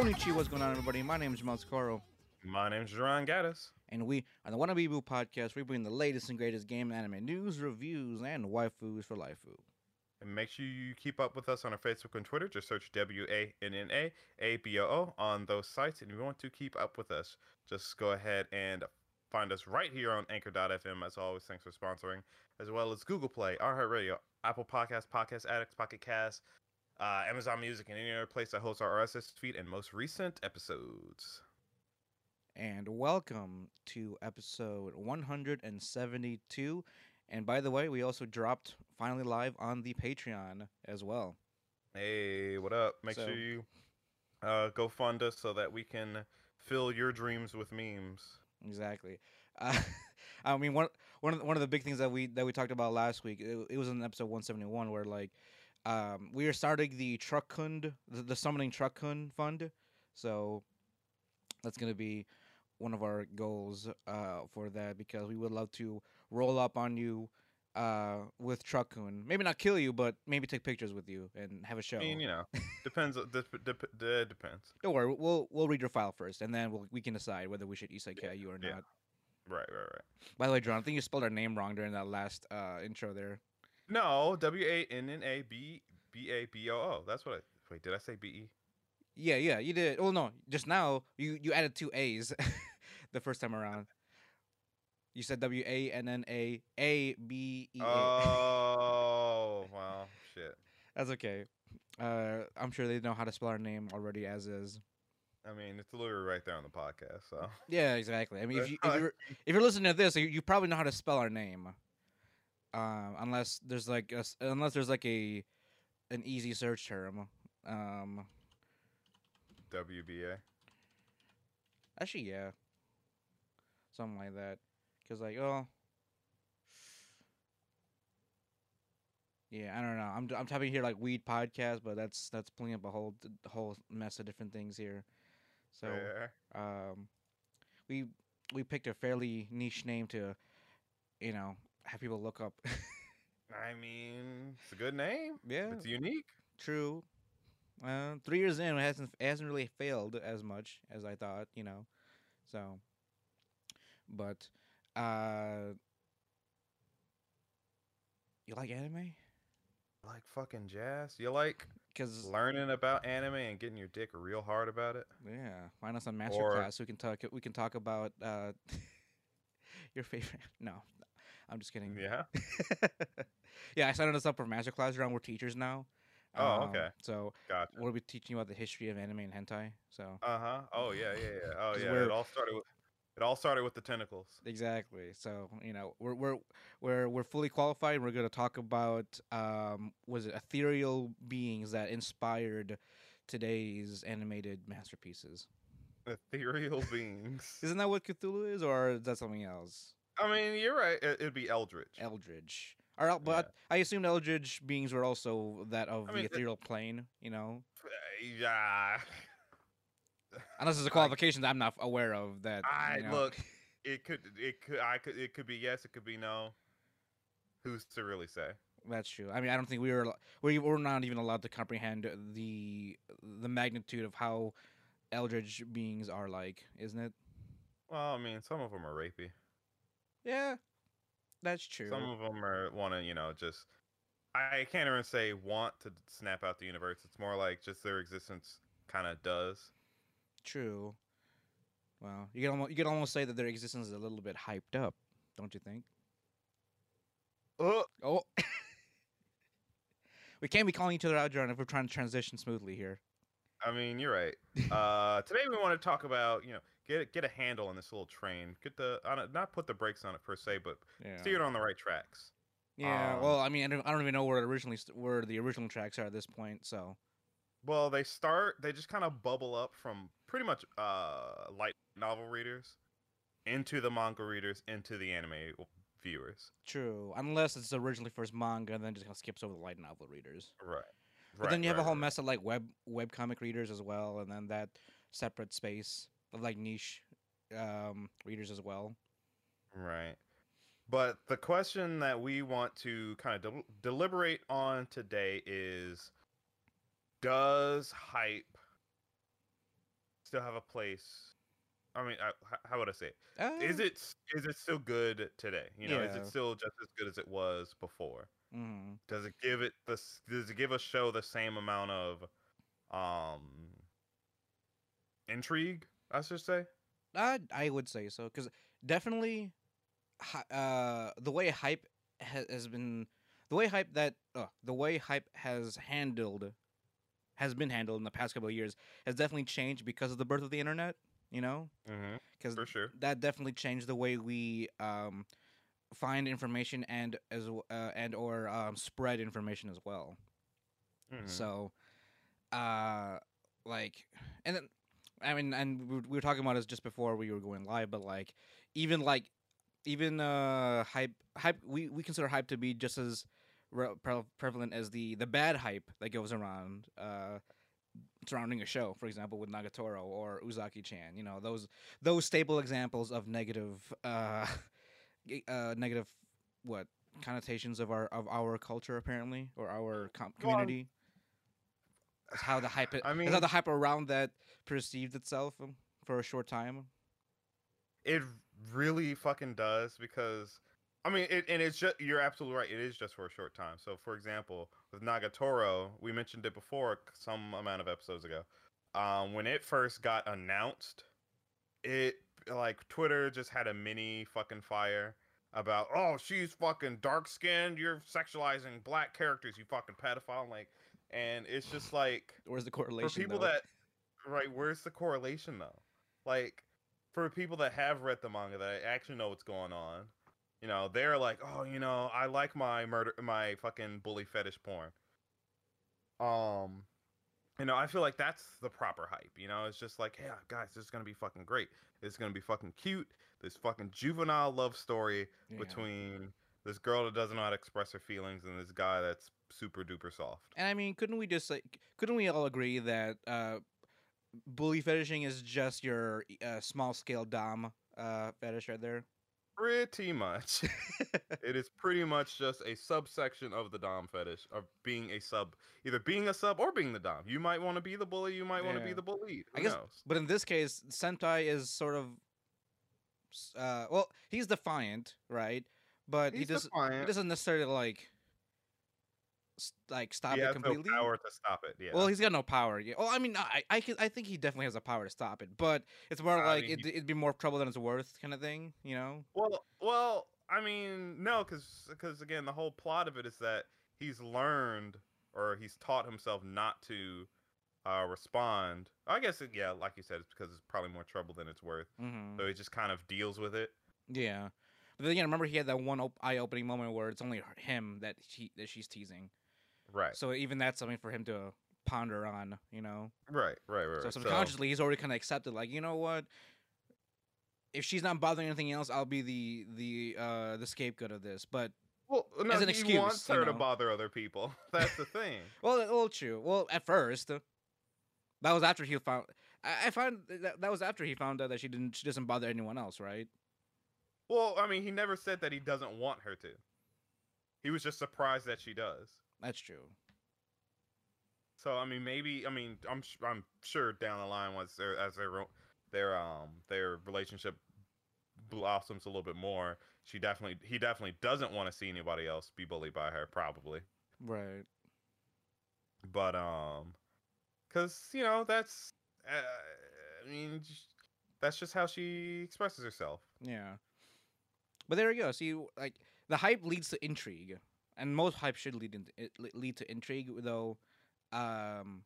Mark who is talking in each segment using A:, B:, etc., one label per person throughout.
A: Konnichiwa, what's going on, everybody? My name is Jamal Sakaro,
B: My name is Jerron Gaddis.
A: and we on the Wannabe Boo podcast, we bring the latest and greatest game and anime news, reviews, and waifus for lifu.
B: And make sure you keep up with us on our Facebook and Twitter. Just search W A N N A A B O O on those sites. And if you want to keep up with us, just go ahead and find us right here on Anchor.fm. As always, thanks for sponsoring, as well as Google Play, iHeartRadio, Apple Podcasts, Podcast Addicts, Pocket Cast, uh, Amazon Music, and any other place that hosts our RSS feed and most recent episodes.
A: And welcome to episode 172. And by the way, we also dropped finally live on the Patreon as well.
B: Hey, what up? Make
A: So-
B: sure you uh, go fund us so that we can fill your dreams with memes.
A: Exactly. Uh, I mean, one one of the, one of the big things that we that we talked about last week, it, it was in episode one seventy one, where like um, we are starting the truck hund, the, the summoning truck hund fund. So that's gonna be one of our goals uh, for that because we would love to roll up on you uh, with Truckun. Maybe not kill you, but maybe take pictures with you and have a show.
B: I mean, you know, depends. Dep- dep- dep- depends.
A: Don't worry, we'll we'll read your file first, and then we'll, we can decide whether we should isekai you or
B: yeah.
A: not.
B: Right, right, right.
A: By the way, John, I think you spelled our name wrong during that last uh, intro there.
B: No, W A N N A B B A B O O. That's what I. Wait, did I say B E?
A: Yeah, yeah, you did. Oh no, just now you you added two A's the first time around. You said W A N N A A B E A.
B: Oh, wow, shit.
A: That's okay. Uh, I'm sure they know how to spell our name already as is.
B: I mean, it's literally right there on the podcast. So
A: Yeah, exactly. I mean, if you if you're, if you're listening to this, you, you probably know how to spell our name. Um, unless there's like a, unless there's like a an easy search term. Um,
B: W B A.
A: Actually, yeah. Something like that. Cause like, oh, yeah, I don't know. I'm I'm typing here like weed podcast, but that's that's pulling up a whole whole mess of different things here. So,
B: yeah.
A: um, we we picked a fairly niche name to, you know, have people look up.
B: I mean, it's a good name.
A: yeah,
B: It's unique.
A: true. Uh, three years in, it hasn't it hasn't really failed as much as I thought, you know. So, but uh, you like anime?
B: Like fucking jazz. You like
A: Because
B: learning about anime and getting your dick real hard about it.
A: yeah, find us on masterclass.
B: Or-
A: We can talk. We can talk about uh, your favorite. No, I'm just kidding.
B: Yeah.
A: yeah, I signed us up for master class. Around we're teachers now.
B: Oh,
A: Um,
B: okay.
A: So
B: Gotcha.
A: we'll be teaching you about the history of anime and hentai. So
B: Uh huh. Oh yeah, yeah, yeah. Oh yeah. It all started with. It all started with the tentacles.
A: Exactly. So you know we're we're we're we're fully qualified. We're going to talk about um was it ethereal beings that inspired today's animated masterpieces.
B: Ethereal beings.
A: Isn't that what Cthulhu is, or is that something else?
B: I mean, you're right. It, it'd be Eldritch.
A: Eldridge. Or, el- but I assumed Eldritch beings were also that of
B: I
A: the
B: mean, it-
A: ethereal plane. You know,
B: Uh, Yeah.
A: unless there's a qualification that I'm not aware of. That
B: I
A: you know-
B: look. It could. It could. I could. It could be yes. It could be no. Who's to really say?
A: That's true. I mean, I don't think we were we were not even allowed to comprehend the the magnitude of how eldritch beings are like, isn't it?
B: Well, I mean, some of them are rapey.
A: Yeah, that's true.
B: Some of them are want to, you know, just. I can't even say want to snap out the universe. It's more like just their existence kind of does.
A: True. Well, you can almost you can almost say that their existence is a little bit hyped up, don't you think?
B: Oh,
A: Oh, we can't be calling each other out, John, if we're trying to transition smoothly here.
B: I mean, you're right. Uh, today we want to talk about, you know, get get a handle on this little train. Get the on it, not put the brakes on it per se, but
A: Yeah.
B: steer it on the right tracks.
A: Yeah.
B: Um,
A: well, I mean, I don't, I don't even know where it originally where the original tracks are at this point. So
B: Well, they start. They just kind of bubble up from pretty much uh light novel readers into the manga readers into the anime viewers.
A: true, unless it's originally first manga and then just kind of skips over the light novel readers.
B: Right.
A: But then you have a whole
B: right.
A: mess of like web web comic readers as well, and then that separate space like niche um, readers as well.
B: Right. But the question that we want to kind of del- deliberate on today is does hype still have a place. I mean, I, h- how would I say it?
A: Uh,
B: Is it is it still good today? You know, is it still just as good as it was before?
A: mhm.
B: Does it give it the does it give a show the same amount of um intrigue? I should say.
A: I I would say so because definitely, uh, the way hype ha- has been, the way hype that uh, the way hype has handled, has been handled in the past couple of years has definitely changed because of the birth of the internet. You know,
B: Mm-hmm.
A: because
B: For sure.
A: that definitely changed the way we um find information and as uh, and or um, spread information as well.
B: Mhm.
A: So, uh, like, and then, I mean, and we were, talking about this just before we were going live, but like, even like, even uh, hype, hype, we we consider hype to be just as re- prevalent as the the bad hype that goes around. Uh, surrounding a show for example with nagatoro or uzaki-chan you know those those stable examples of negative uh uh negative what connotations of our of our culture apparently or our com- community That's how the hype
B: I
A: that's
B: mean-
A: how the hype around that perceived itself um, for a short time
B: It really fucking does because I mean, it, and it's just you're absolutely right. It is just for a short time. So, for example, with Nagatoro, we mentioned it before some amount of episodes ago. Um, when it first got announced, it like Twitter just had a mini fucking fire about oh she's fucking dark skinned, you're sexualizing black characters, you fucking pedophile, like, and it's just like
A: where's the correlation for
B: people
A: though?
B: that right where's the correlation though? Like for people that have read the manga that actually know what's going on you know they're like oh you know i like my murder my fucking bully fetish porn. Um you know i feel like that's the proper hype you know? It's just like yeah guys this is gonna be fucking great. It's gonna be fucking cute. This fucking juvenile love story
A: Yeah.
B: between this girl that doesn't know how to express her feelings and this guy that's super duper soft
A: And I mean, couldn't we just like, couldn't we all agree that uh, bully fetishing is just your uh, small scale dom uh, fetish right there?
B: Pretty much. it is pretty much just a subsection of the Dom fetish of being a sub, either being a sub or being the Dom. You might want to be the bully, you might want to be
A: Yeah.
B: the bullied.
A: I guess-
B: knows?
A: But in this case, Senpai is sort of, uh, well, he's defiant, right? But
B: He's
A: he does he doesn't necessarily like, like stop
B: he
A: it
B: has no
A: completely.
B: power to stop it. Yeah.
A: Well, he's got no power. Yeah. Well, I mean, I I, can, I think he definitely has the power to stop it, but it's more
B: I
A: like
B: mean,
A: it, it'd be more trouble than it's worth, kind of thing. You know?
B: well, well, I mean, no, because because again, the whole plot of it is that he's learned or he's taught himself not to uh, respond. I guess, it, yeah, like you said, it's because it's probably more trouble than it's worth.
A: Mm-hmm.
B: So he just kind of deals with it.
A: Yeah. But then again, remember he had that one op- eye-opening moment where it's only him that she that she's teasing.
B: Right.
A: So even that's something for him to ponder on, you know.
B: Right. Right. Right.
A: So subconsciously, he's already kind of accepted, like, you know what? If she's not bothering anything else, I'll be the the uh the scapegoat of this. But
B: Well, no,
A: an
B: he
A: excuse,
B: wants
A: you
B: her to bother other people. That's the thing.
A: well, well, true. Well, at first, that was after he found. I, I found that that was after he found out that she didn't she doesn't bother anyone else, right?
B: well, I mean, he never said that he doesn't want her to. He was just surprised that she does.
A: That's true.
B: So I mean, maybe I mean, I'm I'm sure down the line once their as their their um their relationship blossoms a little bit more, she definitely he definitely doesn't want to see anybody else be bullied by her, probably.
A: Right.
B: But um, cause you know that's uh, I mean, that's just how she expresses herself.
A: Yeah. But there you go. See, like the hype leads to intrigue, and most hype should lead into lead to intrigue. Though, um,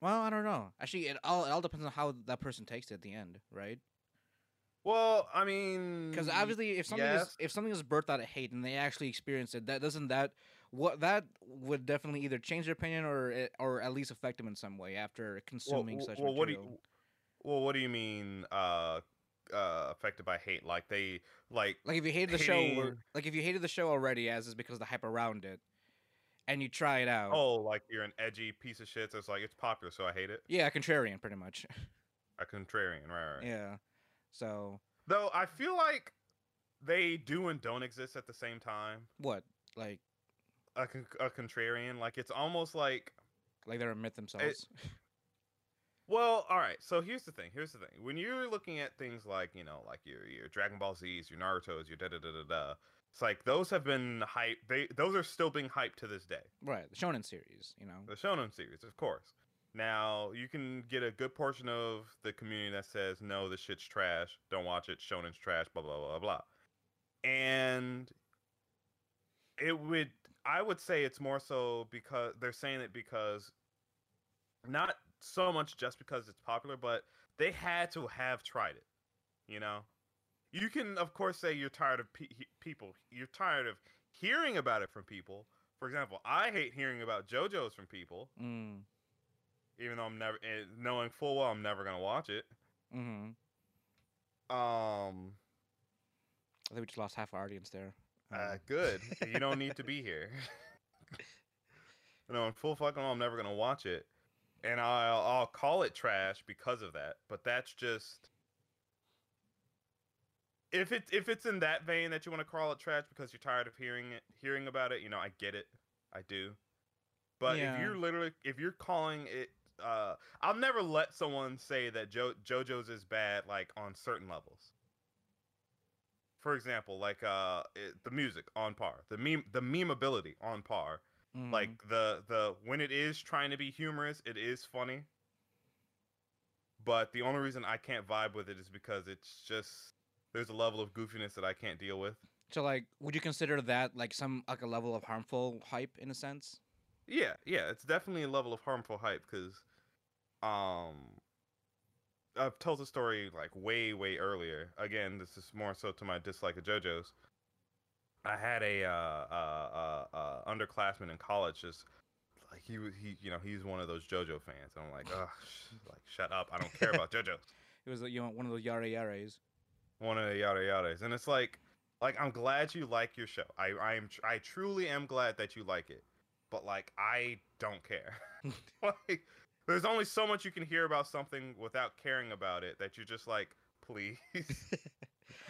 A: well, I don't know. Actually, it all it all depends on how that person takes it at the end, right?
B: Well, I mean,
A: Because obviously, if something is if something is birthed out of hate and they actually experience it, that doesn't that what that would definitely either change their opinion or it, or at least affect them in some way after consuming
B: w-
A: such
B: well, what do you, well, what do you mean, uh, uh, affected by hate? Like they like
A: Like if you hated the show, like if you hated the show already, as is because of the hype around it, and you try it out.
B: oh, like you're an edgy piece of shit. So it's like it's popular, so I hate it.
A: Yeah, contrarian, pretty much.
B: A contrarian, right? right.
A: yeah. So
B: Though I feel like they do and don't exist at the same time.
A: what? Like
B: A, con- a contrarian, like it's almost like
A: like they're a myth themselves.
B: Well, all right. So here's the thing. Here's the thing. When you're looking at things like you know, like your your Dragon Ball Z's, your Naruto's, your da da da da da, it's like those have been hyped. They those are still being hyped to this day.
A: right, the Shonen series, you know.
B: The Shonen series, of course. Now you can get a good portion of the community that says no, this shit's trash. Don't watch it. Shonen's trash. Blah blah blah blah. And it would, I would say, it's more so because they're saying it because not so much just because it's popular, but they had to have tried it. You know, you can of course say you're tired of pe- people. You're tired of hearing about it from people. For example, I hate hearing about JoJo's from people,
A: Mm.
B: even though I'm never eh, knowing full well I'm never gonna watch it.
A: Mm-hmm.
B: Um,
A: I think we just lost half our audience there.
B: uh,
A: Um,
B: good. you don't need to be here. no, in full fucking well, I'm never gonna watch it, and I'll I'll call it trash because of that. But that's just if it's if it's in that vein that you want to call it trash because you're tired of hearing it hearing about it. You know, I get it. I do. But
A: Yeah.
B: if you're literally if you're calling it uh I'll never let someone say that jo- JoJo's is bad like on certain levels. For example, like uh it, the music on par, the meme the memeability on par.
A: Mhm.
B: Like the the when it is trying to be humorous, it is funny. But the only reason I can't vibe with it is because it's just there's a level of goofiness that I can't deal with.
A: so, like, would you consider that like some like a level of harmful hype in a sense?
B: Yeah, yeah, it's definitely a level of harmful hype because, um, I've told the story like way, way earlier. Again, this is more so to my dislike of JoJo's. I had a uh, uh, uh, uh, underclassman in college. Just like he was, he, you know, he's one of those JoJo fans. I'm like, oh, sh- like shut up. I don't care about JoJo.
A: It was like, you know one of those yara yaras.
B: one of the yada yadas, and it's like, like I'm glad you like your show. I, I am, tr- I truly am glad that you like it, but like I don't care. like, there's only so much you can hear about something without caring about it that you're just like, please.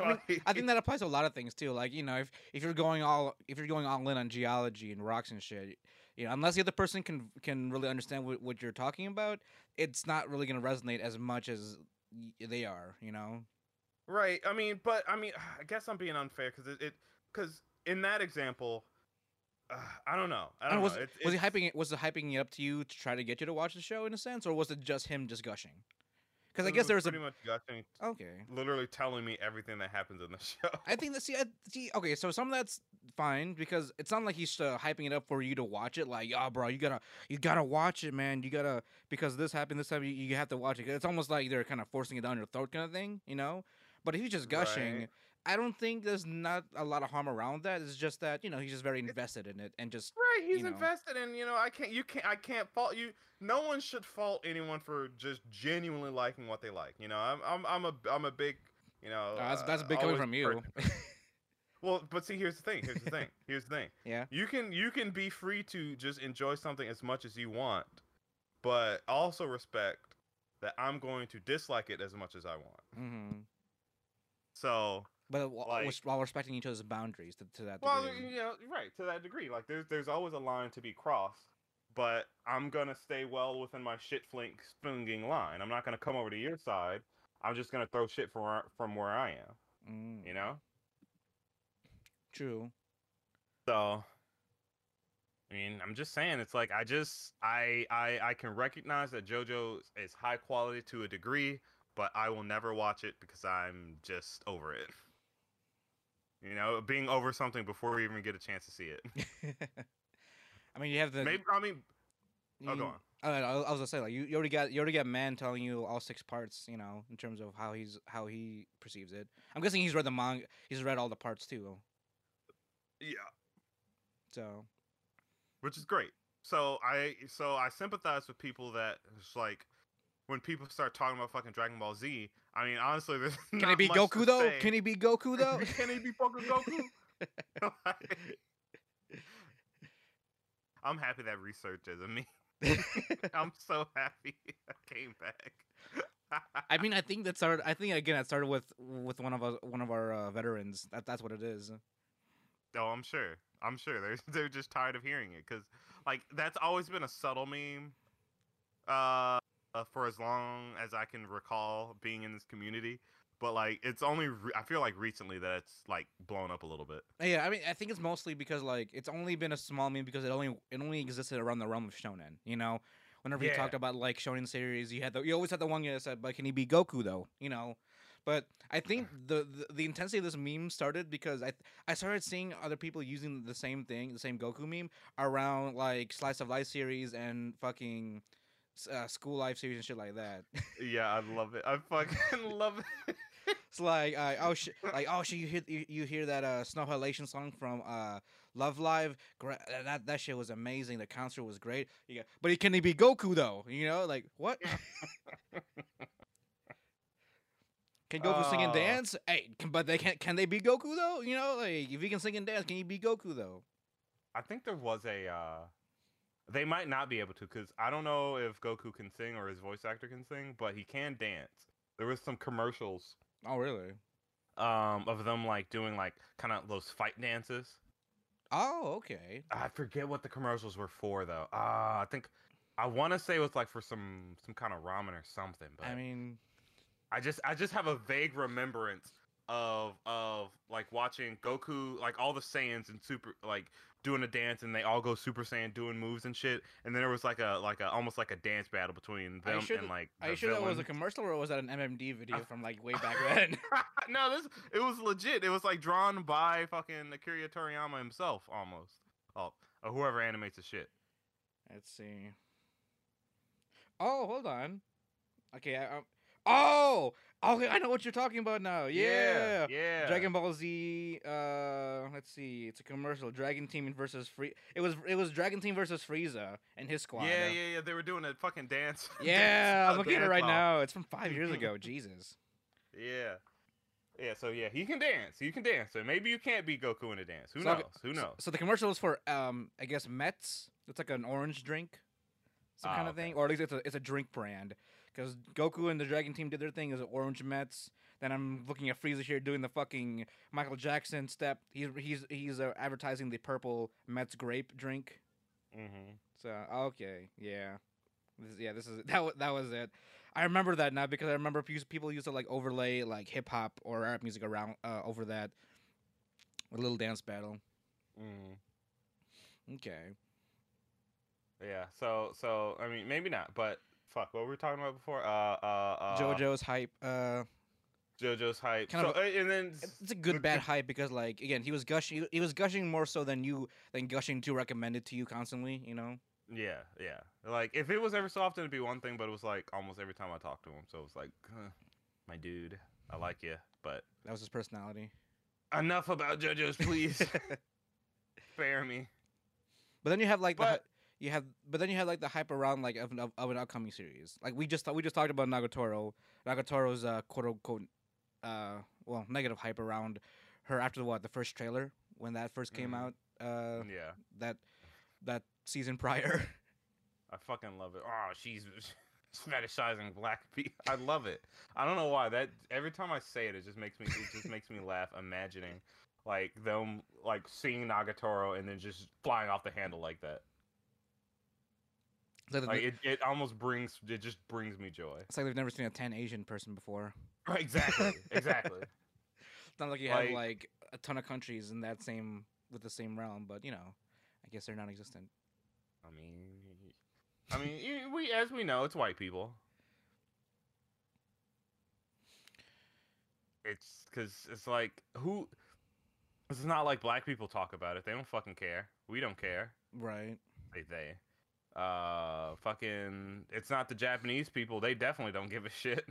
A: I, mean, I think that applies to a lot of things too. Like you know, if if you're going all if you're going all in on geology and rocks and shit, you know, unless the other person can can really understand what, what you're talking about, it's not really gonna resonate as much as y- they are. You know.
B: Right. I mean, but I mean, I guess I'm being unfair because it, because in that example, uh, I don't know. I don't
A: don't was
B: know.
A: It- was he hyping it? Was he hyping it up to you to try to get you to watch the show in a sense, or was it just him just gushing? Because I guess there was a
B: pretty much gushing,
A: okay.
B: literally telling me everything that happens in the show.
A: I think that see, I, see, okay, so some of that's fine because it's not like he's uh, hyping it up for you to watch it. Like, oh, bro, you gotta, you gotta watch it, man. You gotta because this happened this time. You, you have to watch it. It's almost like they're kind of forcing it down your throat, kind of thing, you know. But if he's just gushing,
B: Right.
A: I don't think there's not a lot of harm around that. It's just that you know he's just very invested in it and just
B: Right, he's
A: you know.
B: invested in. You know, I can't. You can't. I can't fault you. No one should fault anyone for just genuinely liking what they like. You know, I'm. I'm. I'm a. I'm a big. You know.
A: Oh, that's that's
B: uh,
A: big coming from you.
B: well, but see, here's the thing. Here's the thing. Here's the thing.
A: yeah.
B: You can. You can be free to just enjoy something as much as you want, but also respect that I'm going to dislike it as much as I want.
A: Mm-hmm.
B: So,
A: But wh-
B: Like-
A: while- while respecting each other's boundaries to, to that
B: well,
A: degree.
B: you know, right to that degree. Like, there's there's always a line to be crossed. but I'm gonna stay well within my shit flink flinging line. I'm not gonna come over to your side. I'm just gonna throw shit from where, from where I am.
A: Mm,
B: You know.
A: True.
B: So, I mean, I'm just saying, it's like I just I I I can recognize that JoJo is high quality to a degree, but I will never watch it because I'm just over it. You know, being over something before we even get a chance to see it.
A: I mean, you have the.
B: Maybe I mean, oh, go on.
A: Uh, I I was gonna say like you, you already got you already got man telling you all six parts, you know, in terms of how he's how he perceives it. I'm guessing he's read the manga. He's read all the parts too.
B: Yeah,
A: So
B: which is great. So I so I sympathize with people that it's like when people start talking about fucking Dragon Ball Z. I mean, honestly, there's
A: can he be Goku though?
B: say.
A: Can he be Goku though?
B: Can he be fucking Goku? Like, I'm happy that research isn't me. I'm so happy I came back.
A: I mean, I think that started. I think again, it started with with one of us, one of our uh, veterans. That that's what it is.
B: oh, I'm sure. I'm sure they're they're just tired of hearing it because like that's always been a subtle meme uh, uh, for as long as I can recall being in this community. But like, it's only re- I feel like recently that it's like blown up a little bit.
A: Yeah, I mean, I think it's mostly because like it's only been a small meme because it only it only existed around the realm of shonen. You know, whenever you talked about like shonen series, you had the you always had the one guy that said, "But can he be Goku though?" You know. But I think the, the the intensity of this meme started because I I started seeing other people using the same thing, the same Goku meme around like slice of life series and fucking uh, school life series and shit like that.
B: Yeah, I love it. I fucking love it.
A: It's like, uh, oh shit, like oh shit, you hear you, you hear that uh Snow Halation song from uh Love Live? Gra- uh, that that shit was amazing. The concert was great. Got, but can he be Goku though? You know, like what? can Goku sing and
B: Oh.
A: dance? Hey, can, but they can can they be Goku though? You know, like if he can sing and dance, can he be Goku though?
B: I think there was a. They might not be able to because I don't know if Goku can sing or his voice actor can sing, but he can dance. There was some commercials
A: Oh really?
B: um of them like doing like kind of those fight dances.
A: Oh okay.
B: I forget what the commercials were for though. Uh, I think I want to say it was like for some some kind of ramen or something, but
A: I mean,
B: I just I just have a vague remembrance of of like watching Goku like all the Saiyans and super like doing a dance and they all go Super Saiyan doing moves and shit and then there was like a like a almost like a dance battle between them
A: sure
B: and like
A: are you sure that was a commercial or was that an MMD video
B: I-
A: from like way back then?
B: no, this it was legit. It was like drawn by fucking Akira Toriyama himself almost. Oh, or whoever animates the shit.
A: Let's see. Oh, hold on. Okay, I, um, oh, okay, I know what you're talking about now. Yeah,
B: yeah.
A: Dragon Ball Z. Uh, let's see. It's a commercial. Dragon Team versus Free. It was it was Dragon Team versus Frieza and his squad.
B: Yeah, yeah, yeah. They were doing a fucking dance.
A: Yeah, I'm
B: uh,
A: looking at it right now. It's from five years ago. Jesus.
B: Yeah. Yeah, so yeah, he can dance. You can dance. So maybe you can't be Goku in a dance. Who
A: So,
B: knows? Who
A: so-
B: knows?
A: So, the commercial is for um, I guess Mets. It's like an orange drink, some
B: Ah,
A: kind of
B: okay.
A: thing, or at least it's a it's a drink brand. Because Goku and the Dragon Team did their thing as orange Mets. Then I'm looking at Frieza here doing the fucking Michael Jackson step. He's he's he's uh, advertising the purple Mets grape drink.
B: Mm-hmm.
A: So okay, yeah, this, yeah, this is that that was it. I remember that now because I remember people used to like overlay like hip hop or rap music around uh, over that. A little dance battle.
B: Mm-hmm.
A: Okay.
B: Yeah. So so I mean maybe not, but fuck, what were we talking about before? Uh uh, uh
A: JoJo's hype. Uh,
B: JoJo's hype.
A: kind
B: so
A: of
B: uh, and then
A: it's a good bad hype because like again he was gushing. He was gushing more so than you than gushing to recommend it to you constantly. You know.
B: Yeah, yeah. Like if it was ever so often, it'd be one thing, but it was like almost every time I talked to him. So it was like, huh, my dude, I like you, but
A: That was his personality.
B: enough about JoJo's, please. Spare me.
A: But then you have like the,
B: But-
A: you have but then you have like the hype around like of, an- of, of an upcoming series. Like we just we just talked about Nagatoro. Nagatoro's uh quote unquote uh well negative hype around her after the what the first trailer when that first came
B: Mhm.
A: out uh
B: Yeah,
A: that that season prior.
B: I fucking love it. Oh, she's fetishizing black people. I love it. I don't know why. That every time I say it, it just makes me it just makes me laugh imagining like them like seeing Nagatoro and then just flying off the handle like that.
A: Like,
B: Like it, it almost brings it just brings me joy.
A: it's like they've never seen a tan Asian person before.
B: Right, exactly, exactly.
A: It's not like you have
B: Like-
A: like a ton of countries in that same with the same realm, but you know, I guess they're non-existent.
B: I mean, I mean, we as we know, it's white people. It's because it's like who. It's not like black people talk about it. They don't fucking care. We don't care.
A: Right.
B: They they. Uh, fucking. It's not the Japanese people. They definitely don't give a shit.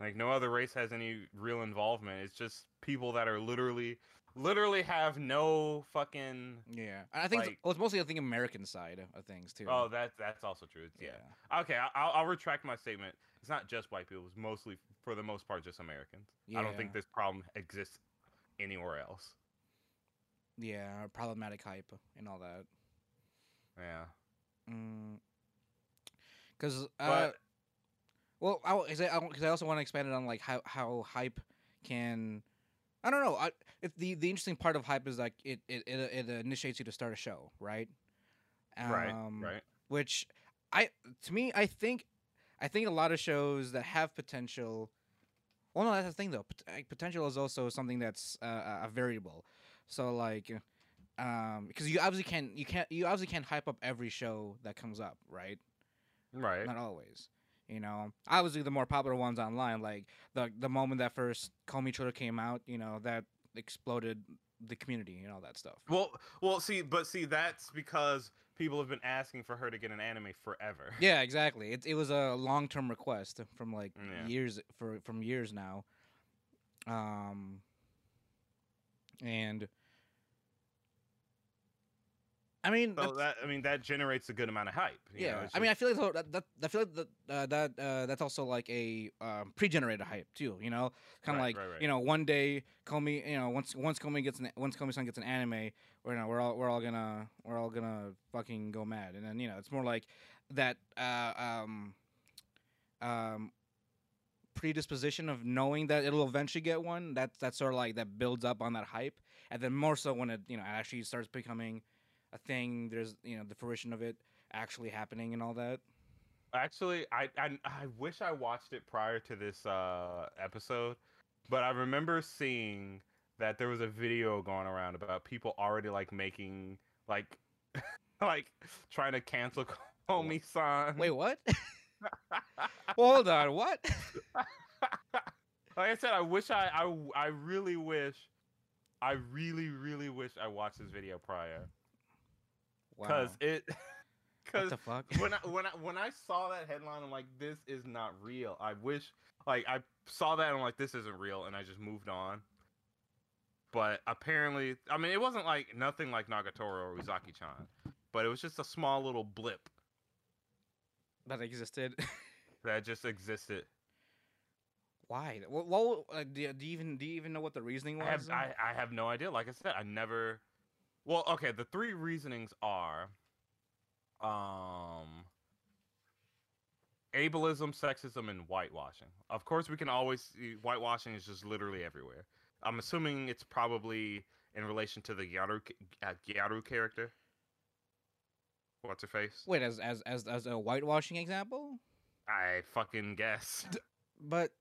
B: Like no other race has any real involvement. It's just people that are literally, literally have no fucking.
A: Yeah. And I think
B: Like-
A: it's, well, it's mostly I think American side of things too.
B: Oh, that that's also true. It's- yeah. Okay, I- I'll, I'll retract my statement. It's not just white people. It's mostly, for the most part, just Americans. I don't think this problem exists anywhere else.
A: Yeah, problematic hype and all that.
B: Yeah.
A: Because, uh,
B: But
A: well, I, w- 'cause I, because I also want to expand it on like how how hype can. I don't know. I, it, the the interesting part of hype is like it it, it it initiates you to start a show, right?
B: right,
A: Um,
B: right.
A: Which I to me, I think, I think a lot of shows that have potential. Well, no, that's the thing though. Pot- potential is also something that's uh, a variable. So like, um, because you obviously can't, you can't, you obviously can't hype up every show that comes up, right?
B: Right.
A: Not always. You know, obviously the more popular ones online, like the the moment that first Komi trailer came out, you know, that exploded the community and all that stuff.
B: Well, well, see, but see, that's because people have been asking for her to get an anime forever.
A: Yeah, exactly. It it was a long term request from like
B: Yeah.
A: years for from years now. Um and I mean
B: So that I mean that generates a good amount of hype. you know,
A: yeah,
B: it's
A: I mean, I feel like that, that I feel like that uh, that uh, that's also like a um, pre-generated hype too. You know, kind of
B: Right,
A: like
B: right, right.
A: you know, one day Komi, you know, once once Komi gets an once Komi-san gets an anime, we're know, we're all we're all gonna we're all gonna fucking go mad, and then you know, it's more like that uh, um um predisposition of knowing that it'll eventually get one. That's that's sort of like that builds up on that hype, and then more so when it you know actually starts becoming a thing. There's you know the fruition of it actually happening and all that.
B: Actually, I, I I wish I watched it prior to this uh, episode, but I remember seeing that there was a video going around about people already like making like like trying to cancel Komi san.
A: Wait, what? Hold on, what?
B: like I said, I wish I, I I really wish, I really really wish I watched this video prior because
A: Wow.
B: it
A: What
B: because
A: the fuck?
B: when I when I when I saw that headline, I'm like, this is not real. I wish like I saw that and I'm like, this isn't real, and I just moved on. But apparently, I mean, it wasn't like nothing like Nagatoro or Uzaki-chan, but it was just a small little blip
A: that existed.
B: that just existed.
A: Why? What? what uh, do, you, do you even do you even know what the reasoning was?
B: I have I, I have no idea. Like I said, I never. Well, okay. The three reasonings are, um, ableism, sexism, and whitewashing. Of course, we can always see whitewashing is just literally everywhere. I'm assuming it's probably in relation to the Gyaru uh, Gyaru character. What's her face?
A: Wait, as as as as a whitewashing example,
B: I fucking guess.
A: but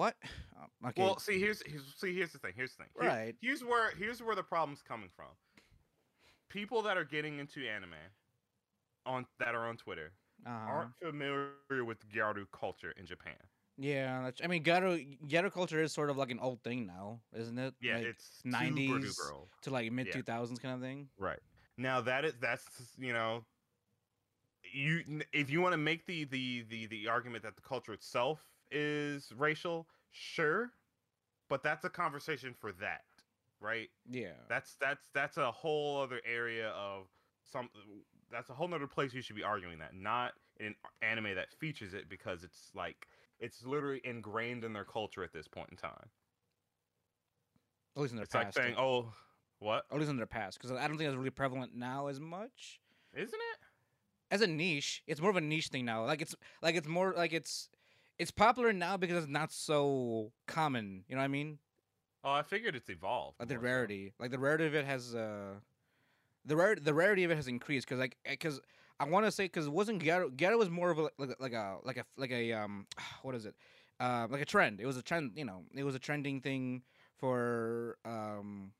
A: what? Uh, okay,
B: Well, see, here's, here's see, here's the thing. Here's the thing. Here-
A: right.
B: Here's where here's where the problem's coming from. People that are getting into anime on that are on Twitter
A: Uh-huh.
B: aren't familiar with Gyaru culture in Japan.
A: Yeah, that's, I mean, ghetto ghetto culture is sort of like an old thing now, isn't it?
B: Yeah,
A: like,
B: it's
A: 90s
B: super duper old.
A: to like mid two thousands kind of thing.
B: Right. Now that is that's you know you if you want to make the, the the the argument that the culture itself is racial, sure, but that's a conversation for that, right?
A: Yeah.
B: That's that's that's a whole other area of some. That's a whole other place you should be arguing that, not in an anime that features it because it's like it's literally ingrained in their culture at this point in time.
A: At least in their
B: It's like
A: past.
B: saying, "Oh, what
A: at least in their past, because I don't think it's really prevalent now as much.
B: isn't it?"
A: As a niche, it's more of a niche thing now. Like it's like it's more like it's it's popular now because it's not so common. You know what I mean?
B: Oh, I figured it's evolved.
A: Like the
B: more so.
A: rarity, like the rarity of it has uh, the rare the rarity of it has increased because like because I want to say because it wasn't Ghetto Ghetto was more of a like, like a like a like a um what is it uh like a trend. It was a trend. You know, it was a trending thing for um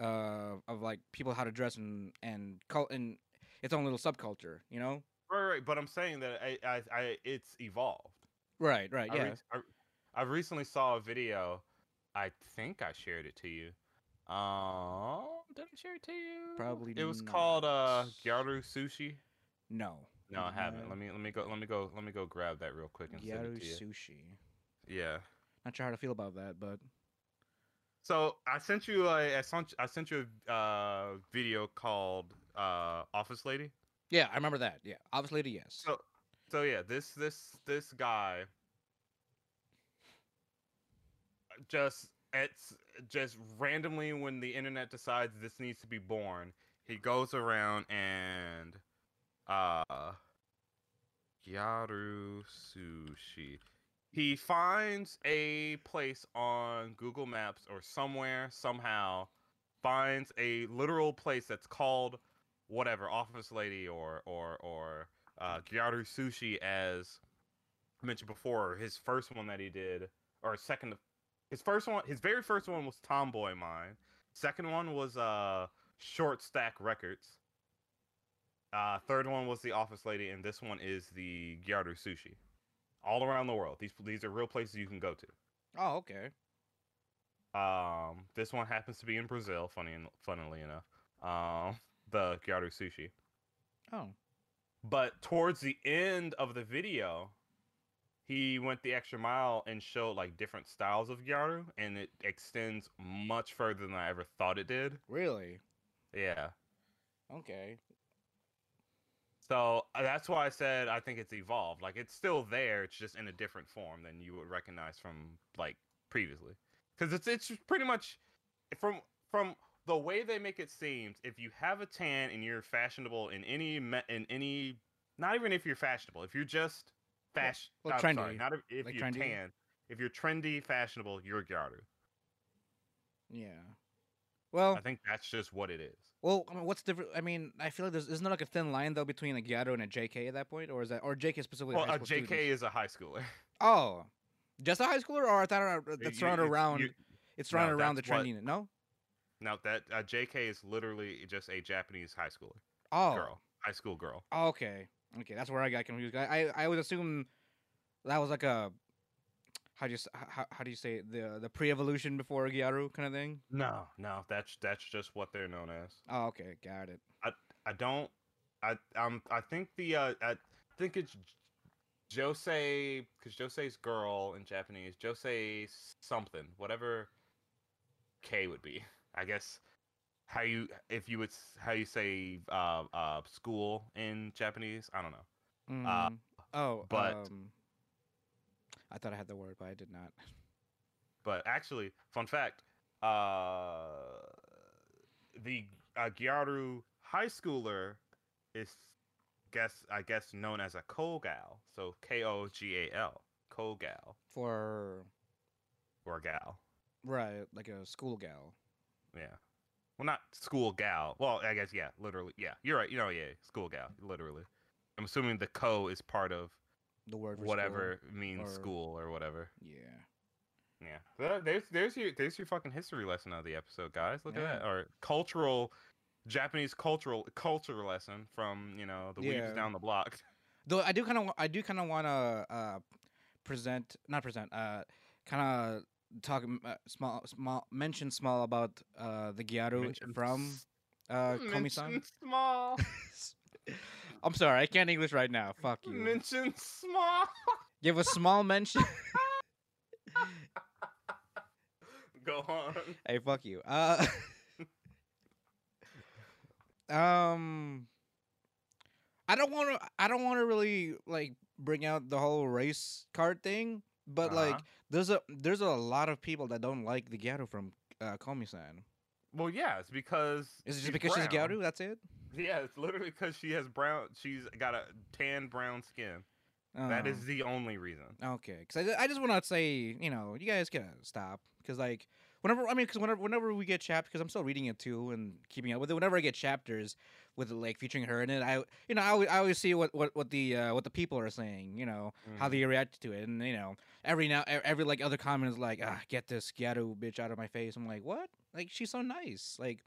A: uh of like people how to dress and and cult and its own little subculture. You know.
B: Right, right. But I'm saying that I, I, I it's evolved.
A: Right. Right.
B: I,
A: Yeah.
B: re- I, I recently saw a video. I think I shared it to you. Um, did I share it to you?
A: Probably did.
B: It was called uh. Gyaru Sushi.
A: no.
B: No, I haven't.
A: No.
B: Let me let me go let me go let me go grab that real quick and send it to you.
A: sushi.
B: Yeah.
A: Not sure how to feel about that, but
B: So I sent you a I sent I sent you a uh, video called uh, Office Lady.
A: Yeah, I remember that. Yeah, obviously, the yes.
B: So so yeah, this this this guy just it's just randomly when the internet decides this needs to be born, he goes around and uh Gyaru Sushi. He finds a place on Google Maps or somewhere somehow finds a literal place that's called whatever office lady or or or uh, Gyaru Sushi as mentioned before. His first one that he did, or second, his first one, his very first one was Tomboy Mine. Second one was uh Short Stack Records. Uh, third one was the Office Lady, and this one is the Gyaru Sushi. All around the world, these these are real places you can go to.
A: Oh, okay.
B: Um, this one happens to be in Brazil. Funny, funnily enough, um, the Gyaru Sushi.
A: Oh.
B: But towards the end of the video, he went the extra mile and showed like different styles of Gyaru, and it extends much further than I ever thought it did.
A: Really?
B: Yeah.
A: Okay.
B: So uh, that's why I said I think it's evolved. Like it's still there, it's just in a different form than you would recognize from like previously. Because it's it's pretty much from from the way they make it seems. If you have a tan and you're fashionable in any in any, not even if you're fashionable, if you're just fashion,
A: well,
B: I'm sorry,
A: trendy.
B: not if, if
A: Like
B: you're
A: trendy?
B: tan. If you're trendy, fashionable, you're Gyaru.
A: Yeah. Well,
B: I think that's just what it is.
A: well, I mean, what's different? I mean, I feel like there's isn't there like a thin line though between a Gyaru and a JK at that point, or is that or JK specifically?
B: Well, a JK
A: students?
B: is a high schooler.
A: Oh, just a high schooler, or I thought uh, that's
B: it's-
A: around. it's surrounded
B: no,
A: around the
B: what-
A: trending. No.
B: Now that uh, JK is literally just a Japanese high schooler
A: Oh.
B: girl, high school girl.
A: Oh, okay. Okay, that's where I got confused. I I, I would assume that was like a how do you how, how do you say it? the the pre-evolution before Gyaru kind of thing.
B: No, no, that's that's just what they're known as.
A: Oh, okay, got it.
B: I I don't. I um. I think the uh. I think it's joshi because joshi's girl in Japanese. joshi something, whatever K would be. I guess how you if you would how you say uh uh school in Japanese. I don't know. Uh,
A: Mm, oh,
B: but-
A: um, I thought I had the word, but I did not.
B: But actually, fun fact, uh, the uh, Gyaru high schooler is guess I guess known as a kogal. So K O G A L, kogal
A: For
B: or gal.
A: right, like a school gal.
B: Yeah. Well, not school gal. Well, I guess yeah, literally. Yeah, you're right. You know, yeah, school gal, literally. I'm assuming the co is part of
A: The word
B: whatever means
A: or-
B: school or whatever.
A: Yeah.
B: Yeah, There- there's there's your there's your fucking history lesson of the episode, guys. Look
A: Yeah.
B: at that, or cultural, Japanese cultural culture lesson from you know the
A: Yeah.
B: weebs down the block.
A: Though I do kind of I do kind of want to uh present not present uh kind of talk uh, small small mention small about uh the Gyaru
B: Mention
A: from uh Komi-san.
B: Mention small.
A: I'm sorry, I can't English right now. Fuck you.
B: Mention small.
A: Give a small mention.
B: Go on.
A: hey, fuck you. Uh Um I don't want to I don't want to really like bring out the whole race card thing, but like
B: Uh-huh.
A: there's a there's a lot of people that don't like the Gyaru from uh, Komi-san.
B: Well, yeah, it's because
A: Is it just
B: she's
A: because she's
B: brown.
A: Gyaru? That's it?
B: Yeah, it's literally because she has brown. She's got a tan brown skin. That is
A: Oh,
B: the only reason.
A: okay. Because I, I just want to say, you know, you guys gotta stop. Because like whenever I mean, because whenever whenever we get chapters, because I'm still reading it too and keeping up with it. Whenever I get chapters with like featuring her in it, I you know I, always- I always see what what what the uh, what the people are saying. You know how
B: Mhm.
A: they react to it, and you know every now every like other comment is like, ah, get this ghetto bitch out of my face. I'm like, what? Like she's so nice. Like,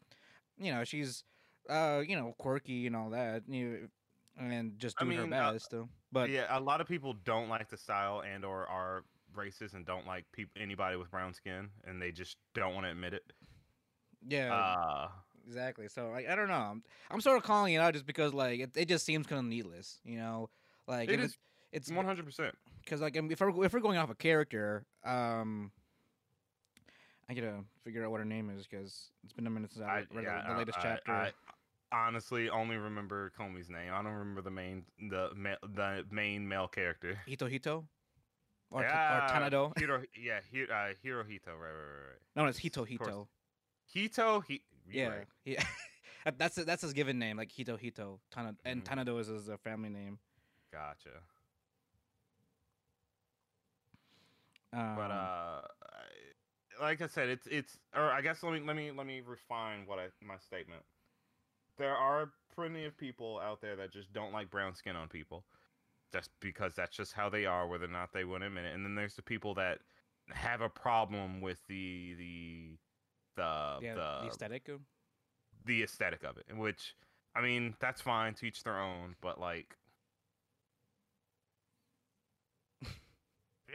A: you know, she's uh you know quirky and all that. You know, and just
B: I
A: doing
B: mean,
A: her
B: uh,
A: best. too. But
B: yeah, a lot of people don't like the style and or are racist and don't like peop- anybody with brown skin, and they just don't want to admit it.
A: yeah,
B: Uh,
A: exactly. So like I don't know. I'm, I'm sort of calling it out just because like it, it just seems kind of needless. You know, like
B: It is
A: it- it's
B: one hundred percent.
A: because like if we're if we're going off a character, um. I gotta figure out what her name is because it's been a minute since I, read the, the latest chapter.
B: I honestly only remember Komi's name. I don't remember the main the ma- the main male character.
A: Hito Hito? Or,
B: yeah,
A: or Tanado?
B: Hiro, yeah, Hiro, uh, Hirohito. Right, right, right, right.
A: no, it's Hito. Hito.
B: Hito. He,
A: Yeah,
B: right.
A: yeah. That's that's his given name, like Hito Hito. Tana- and
B: Mhm.
A: Tanado is his uh, family name.
B: Gotcha.
A: Um,
B: but uh like i said it's it's or i guess let me let me let me refine what i my statement there are plenty of people out there that just don't like brown skin on people, just because that's just how they are, whether or not they would admit it. And then there's the people that have a problem with the the the
A: yeah,
B: the,
A: the aesthetic. of-
B: the aesthetic of it, which I mean that's fine, to each their own. But like,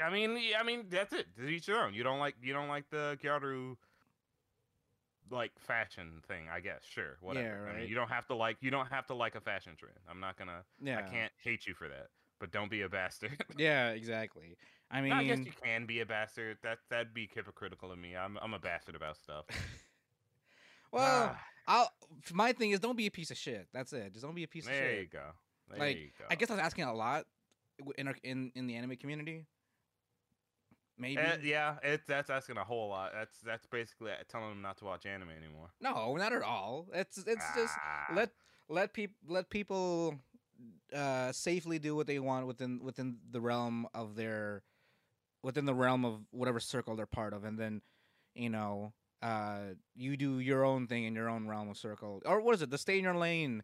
B: I mean, I mean that's it. To each their own. You don't like you don't like the Gyaru like fashion thing, I guess. Sure, whatever.
A: Yeah,
B: I mean, you don't have to like you don't have to like a fashion trend. I'm not gonna.
A: Yeah,
B: I can't hate you for that. But don't be a bastard.
A: Yeah, exactly. I mean,
B: I guess you can be a bastard. That that'd be hypocritical of me. I'm I'm a bastard about stuff.
A: well,
B: Ah,
A: I'll. My thing is, don't be a piece of shit. That's it. Just don't be a piece of shit.
B: there you go. There
A: Like,
B: you go.
A: I guess I was asking a lot in our, in in the anime community. Maybe.
B: Eh, yeah, it that's asking a whole lot. That's that's basically telling them not to watch anime anymore.
A: No, not at all. It's it's just
B: Ah,
A: let let people let people uh safely do what they want within within the realm of their within the realm of whatever circle they're part of and then you know uh you do your own thing in your own realm of circle or what is it the stay in your lane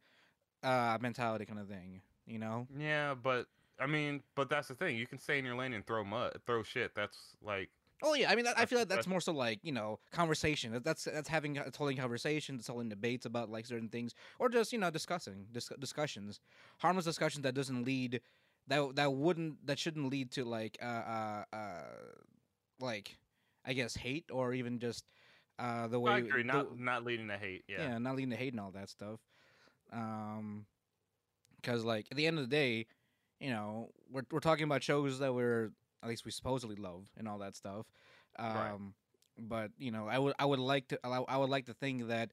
A: uh mentality kind of thing you know
B: yeah, but I mean, but that's the thing. You can stay in your lane and throw mud, throw shit. That's like
A: oh yeah i mean i feel like that's
B: that's-
A: more so like you know conversation that's that's having it's holding conversations it's holding debates about like certain things or just you know discussing dis- discussions harmless discussions that doesn't lead that that wouldn't that shouldn't lead to like uh uh, uh like i guess hate or even just uh the way
B: I agree.
A: the-
B: Not not leading to hate. Yeah.
A: yeah. not leading to hate and all that stuff. Um, because like at the end of the day, you know, we're we're talking about shows that we're at least we supposedly love and all that stuff. Um,
B: Right.
A: but you know, I would I would like to I I would like to think that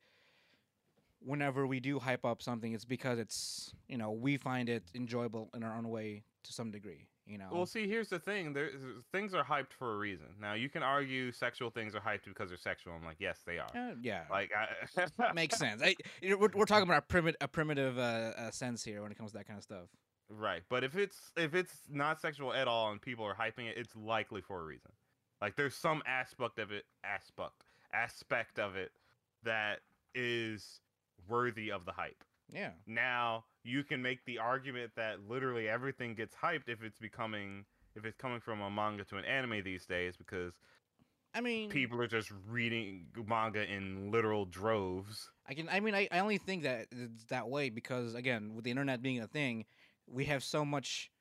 A: whenever we do hype up something, it's because it's you know we find it enjoyable in our own way to some degree. You know,
B: Well, see, here's the thing. There, things are hyped for a reason. Now, you can argue sexual things are hyped because they're sexual. I'm like, yes, they are.
A: Uh, yeah.
B: Like, I,
A: Makes sense. I, we're, we're talking about a primitive, a primitive uh, uh, sense here when it comes to that kind of stuff.
B: Right, but if it's if it's not sexual at all and people are hyping it, it's likely for a reason. Like there's some aspect of it aspect aspect of it that is worthy of the hype.
A: Yeah.
B: Now, you can make the argument that literally everything gets hyped if it's becoming if it's coming from a manga to an anime these days because
A: I mean,
B: people are just reading manga in literal droves.
A: I can. I mean, I, I only think that it's that way because again, with the internet being a thing, we have so much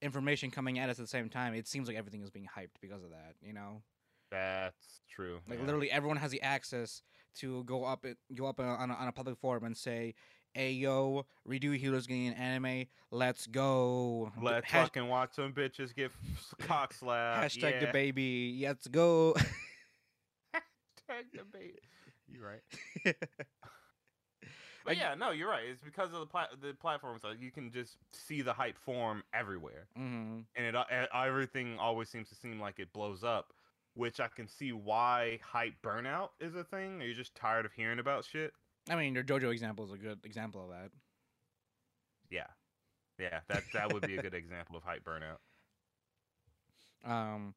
A: information coming at us at the same time. It seems like everything is being hyped because of that. You know,
B: That's true.
A: like
B: yeah.
A: literally everyone has the access to go up it, go up on a, on a public forum and say, "Hey yo, redo Heroes getting an anime. Let's go.
B: Let's
A: Hash-
B: fucking watch some bitches get cock slapped.
A: hashtag
B: yeah.
A: the baby. Let's go."
B: Hashtag the baby. You're right. But
A: I-
B: yeah, no, you're right. It's because of the pla- the platforms. Like you can just see the hype form everywhere,
A: hmm
B: and it uh, everything always seems to seem like it blows up. Which I can see why hype burnout is a thing. Are you're just tired of hearing about shit.
A: I mean, your JoJo example is a good example of that.
B: Yeah, yeah. That that would be a good example of hype burnout.
A: Um,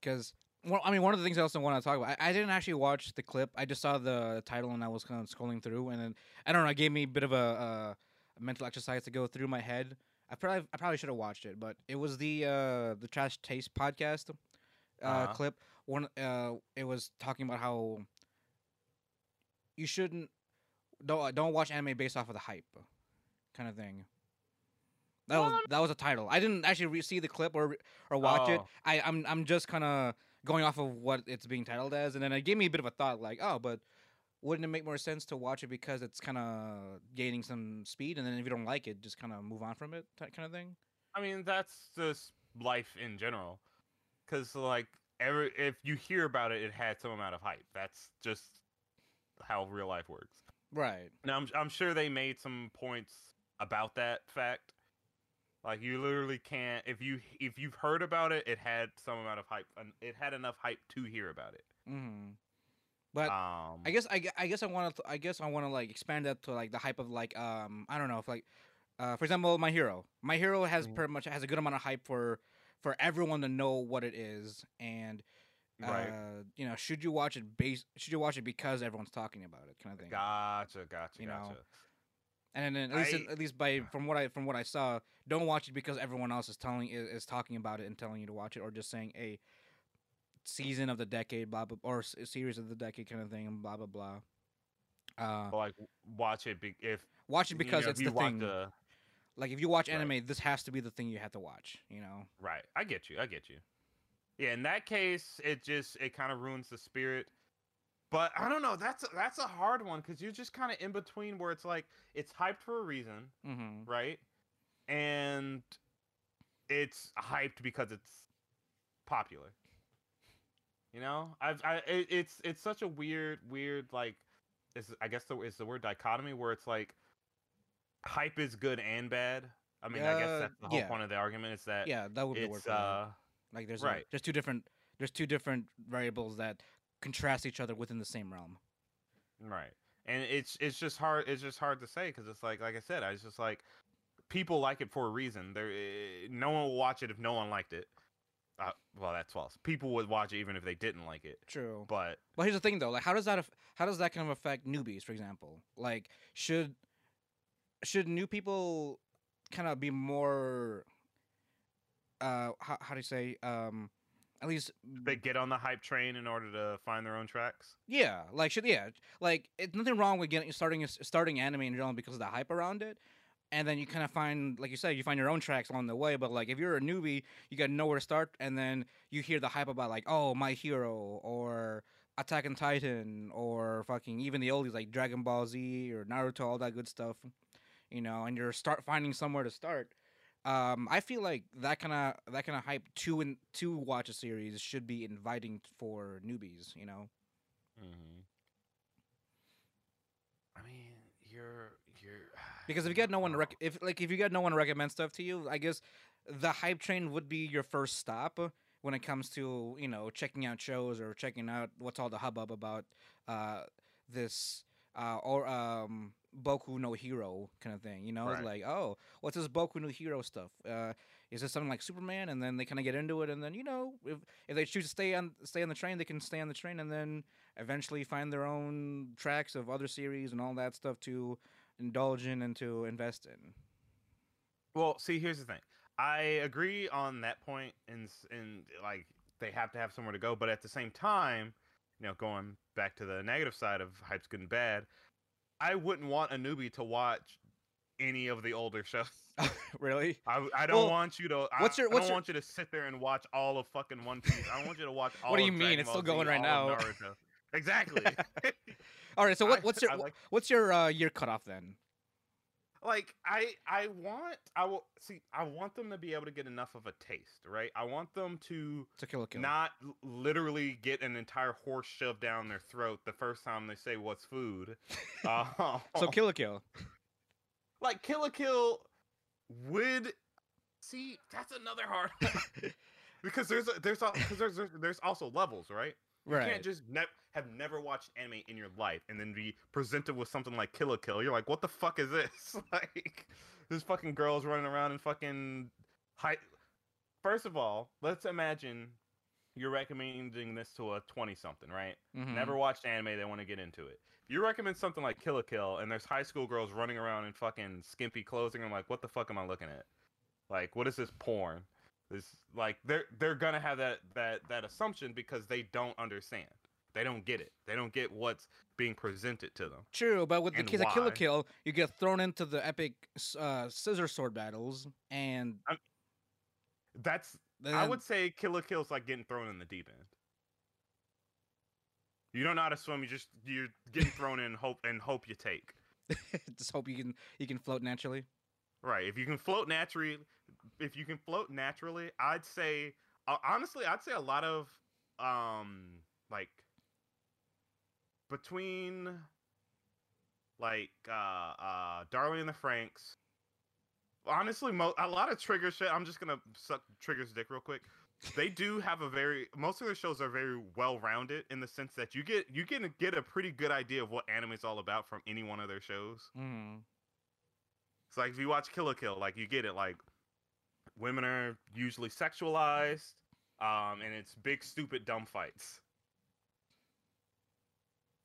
A: because well, I mean, one of the things I also want to talk about. I, I didn't actually watch the clip. I just saw the title and I was kind of scrolling through, and then I don't know. It gave me a bit of a, a mental exercise to go through my head. I probably I probably should have watched it, but it was the uh the Trash Taste podcast uh,
B: Uh-huh.
A: clip. One uh, it was talking about how you shouldn't don't don't watch anime based off of the hype, kind of thing. That was that was a title. I didn't actually re- see the clip or or watch it.
B: Oh.
A: I I'm I'm just kind of going off of what it's being titled as, and then it gave me a bit of a thought, like, oh, but wouldn't it make more sense to watch it because it's kind of gaining some speed, and then if you don't like it, just kind of move on from it, that kind of thing.
B: I mean, that's just life in general. Because, like, every if you hear about it, it had some amount of hype. That's just how real life works.
A: Right.
B: Now, I'm, I'm sure they made some points about that fact. Like, you literally can't if you if you've heard about it, it had some amount of hype. and It had enough hype to hear about it.
A: Mm-hmm. But
B: Um,
A: I guess I, I guess I want to I guess I want to like expand that to like the hype of like um I don't know if like uh for example my hero my hero has
B: Mhm.
A: pretty much has a good amount of hype for for everyone to know what it is and
B: right.
A: uh you know should you watch it base should you watch it because everyone's talking about it kind of thing
B: Gotcha, gotcha,
A: you know. And then at least
B: I-
A: at least by from what I from what I saw, don't watch it because everyone else is telling is, is talking about it and telling you to watch it, or just saying a season of the decade, blah blah, or series of the decade kind of thing, and blah blah blah. Uh,
B: like watch it be- if
A: watch it
B: you
A: because
B: know,
A: it's
B: you
A: the thing.
B: the
A: Like if you watch
B: Right.
A: anime, this has to be the thing you have to watch. You know.
B: Right. I get you. I get you. Yeah, in that case, it just it kind of ruins the spirit. But I don't know. That's that's a hard one because you're just kind of in between where it's like it's hyped for a reason,
A: Mm-hmm.
B: right? And it's hyped because it's popular. You know, I've I it, it's it's such a weird weird like is I guess the is the word dichotomy where it's like hype is good and bad. I mean, I guess
A: Uh,
B: that's the whole
A: yeah.
B: point of the argument is that
A: Yeah, that would be worth word
B: it's
A: for that.
B: uh
A: Like there's
B: right.
A: a, there's two different there's two different variables that contrast each other within the same realm.
B: Right. And it's it's just hard it's just hard to say because it's like like I said I was just like people like it for a reason. There eh, no one will watch it if no one liked it. Uh, well, that's false. People would watch it even if they didn't like it.
A: True.
B: But
A: But here's the thing though, like how does that how does that kind of affect newbies, for example? Like should should new people kind of be more uh how, how do you say um at least
B: they get on the hype train in order to find their own tracks.
A: yeah like should yeah like it's nothing wrong with getting starting a- starting anime in general because of the hype around it and then you kind of find like you said you find your own tracks along the way but like if you're a newbie you got nowhere to start and then you hear the hype about like oh my hero or attack on titan or fucking even the oldies like dragon ball z or naruto all that good stuff you know and you're start finding somewhere to start um i feel like that kind of that kind of hype to and to watch a series should be inviting for newbies you know
B: Mm-hmm. I mean, you're you're
A: Because if you get no one to rec- if like if you get no one to recommend stuff to you, I guess the hype train would be your first stop when it comes to you know checking out shows or checking out what's all the hubbub about uh, this uh, or um, Boku no Hero kind of thing. You know,
B: Right.
A: like oh, what's this Boku no Hero stuff? Uh, is this something like Superman? And then they kind of get into it, and then you know if if they choose to stay on stay on the train, they can stay on the train, and then eventually find their own tracks of other series and all that stuff to indulge in and to invest in.
B: Well, see, here's the thing. I agree on that point, and and like they have to have somewhere to go, but at the same time, you know, going back to the negative side of hype's good and bad, I wouldn't want a newbie to watch any of the older shows.
A: really?
B: I, I don't
A: Well,
B: want you to. I,
A: what's your-
B: I
A: what's
B: don't
A: your-
B: want you to sit there and watch all of fucking One Piece. I don't want you to watch all.
A: What do
B: of
A: you mean?
B: Dragon
A: It's still
B: Ball Z,
A: going right now.
B: Exactly.
A: All right. So what, what's your
B: I like-
A: what's your uh, year cutoff then?
B: Like I I want I will see I want them to be able to get enough of a taste, right? I want them to
A: To kill la kill.
B: not literally get an entire horse shoved down their throat the first time they say what's food. Uh,
A: so kill la kill.
B: like Kill la Kill would see that's another hard because there's a, there's there's, there's there's also levels, right? You
A: Right.
B: can't just ne- have never watched anime in your life and then be presented with something like Kill la Kill. You're like, what the fuck is this? like, this fucking girl's running around and fucking high. First of all, let's imagine you're recommending this to a 20 something, right?
A: Mhm.
B: Never watched anime, they want to get into it. If you recommend something like Kill la Kill and there's high school girls running around in fucking skimpy clothing, I'm like, what the fuck am I looking at? Like, what is this porn? This like they're they're gonna have that that that assumption because they don't understand. They don't get it. They don't get what's being presented to them.
A: True, but with the kids of kill kill, you get thrown into the epic uh, scissor sword battles, and
B: That's
A: then
B: I would say killer Kill Kill's like getting thrown in the deep end. You don't know how to swim. You just you're getting thrown in hope and hope you take.
A: just hope you can you can float naturally.
B: Right. If you can float naturally, if you can float naturally, I'd say uh, honestly, I'd say a lot of um like between like uh uh Darling in the Franxx. Honestly, mo- a lot of Trigger shit. I'm just gonna suck Trigger's dick real quick. They do have a very most of their shows are very well rounded in the sense that you get you can get a pretty good idea of what anime is all about from any one of their shows.
A: Mm.
B: It's like if you watch Kill la Kill, like you get it. Like women are usually sexualized, um, and it's big, stupid, dumb fights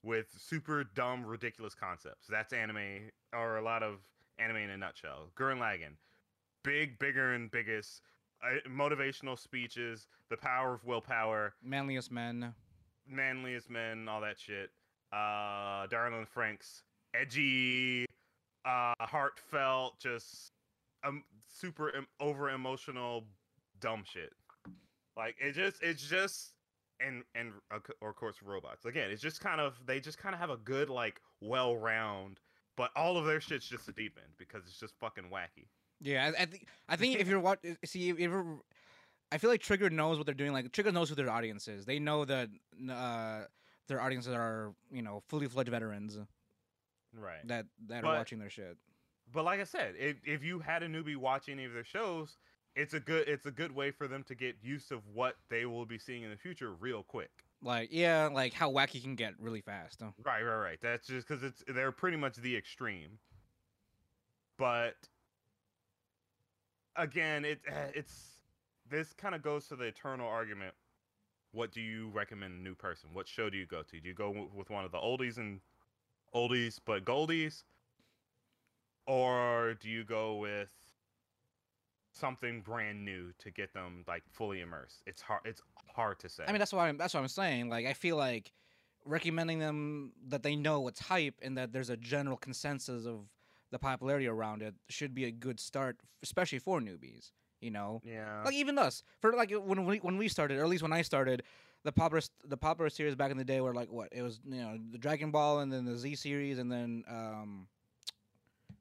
B: with super dumb, ridiculous concepts. That's anime, or a lot of anime in a nutshell. Gurren Lagann, big, bigger and biggest, uh, motivational speeches, the power of willpower,
A: Manliest men.
B: manliest men, all that shit. Uh, Darlin Franxx, edgy, uh, heartfelt, just um, super em- over emotional, dumb shit. Like it just, it's just, and and or of course robots. Again, it's just kind of they just kind of have a good like well round, but all of their shit's just a deep end because it's just fucking wacky.
A: Yeah, I, I think I think if you're what see if you're, I feel like Trigger knows what they're doing. Like Trigger knows who their audience is. They know that uh, their audiences are you know fully fledged veterans
B: Right.
A: that that
B: But-
A: are watching their shit.
B: But like I said, if if you had a newbie watch any of their shows, it's a good it's a good way for them to get used of what they will be seeing in the future real quick.
A: Like yeah, like how wacky can get really fast. huh?
B: Right, right, right. That's just because it's they're pretty much the extreme. But again, it eh, it's this kind of goes to the eternal argument. What do you recommend a new person? What show do you go to? Do you go with one of the oldies and oldies but goldies, or do you go with something brand new to get them like fully immersed? It's hard. It's hard to say.
A: I mean that's why I'm, that's what I'm saying. Like I feel like recommending them that they know what's hype and that there's a general consensus of the popularity around it should be a good start, especially for newbies. You know,
B: yeah.
A: like even us for like when we when we started, or at least when I started, the popular the popular series back in the day were like what it was, you know, the Dragon Ball and then the Z series and then um,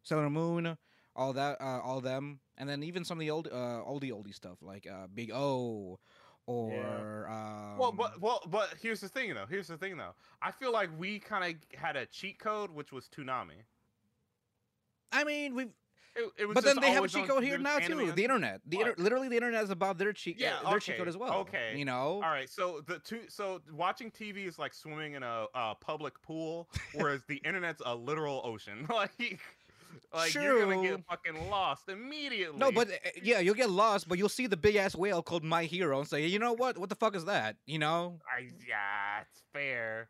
A: Sailor Moon, all that, uh, all them, and then even some of the old uh, oldie oldie stuff like uh, Big O, or um,
B: Well, but well, but here's the thing though. Here's the thing though. I feel like we kind of had a cheat code, which was Toonami.
A: I mean we,
B: It,
A: but then they have a cheat code here now too. The internet, the inter- literally the internet is about their cheat,
B: Yeah,
A: their cheat code as well.
B: okay.
A: you know.
B: All right, so the two, so watching TV is like swimming in a, a public pool, whereas the internet's a literal ocean. like, like you're gonna get fucking lost immediately.
A: No, but uh, yeah, you'll get lost, but you'll see the big ass whale called My Hero and say, you know what? What the fuck is that? You know?
B: I, yeah, it's fair.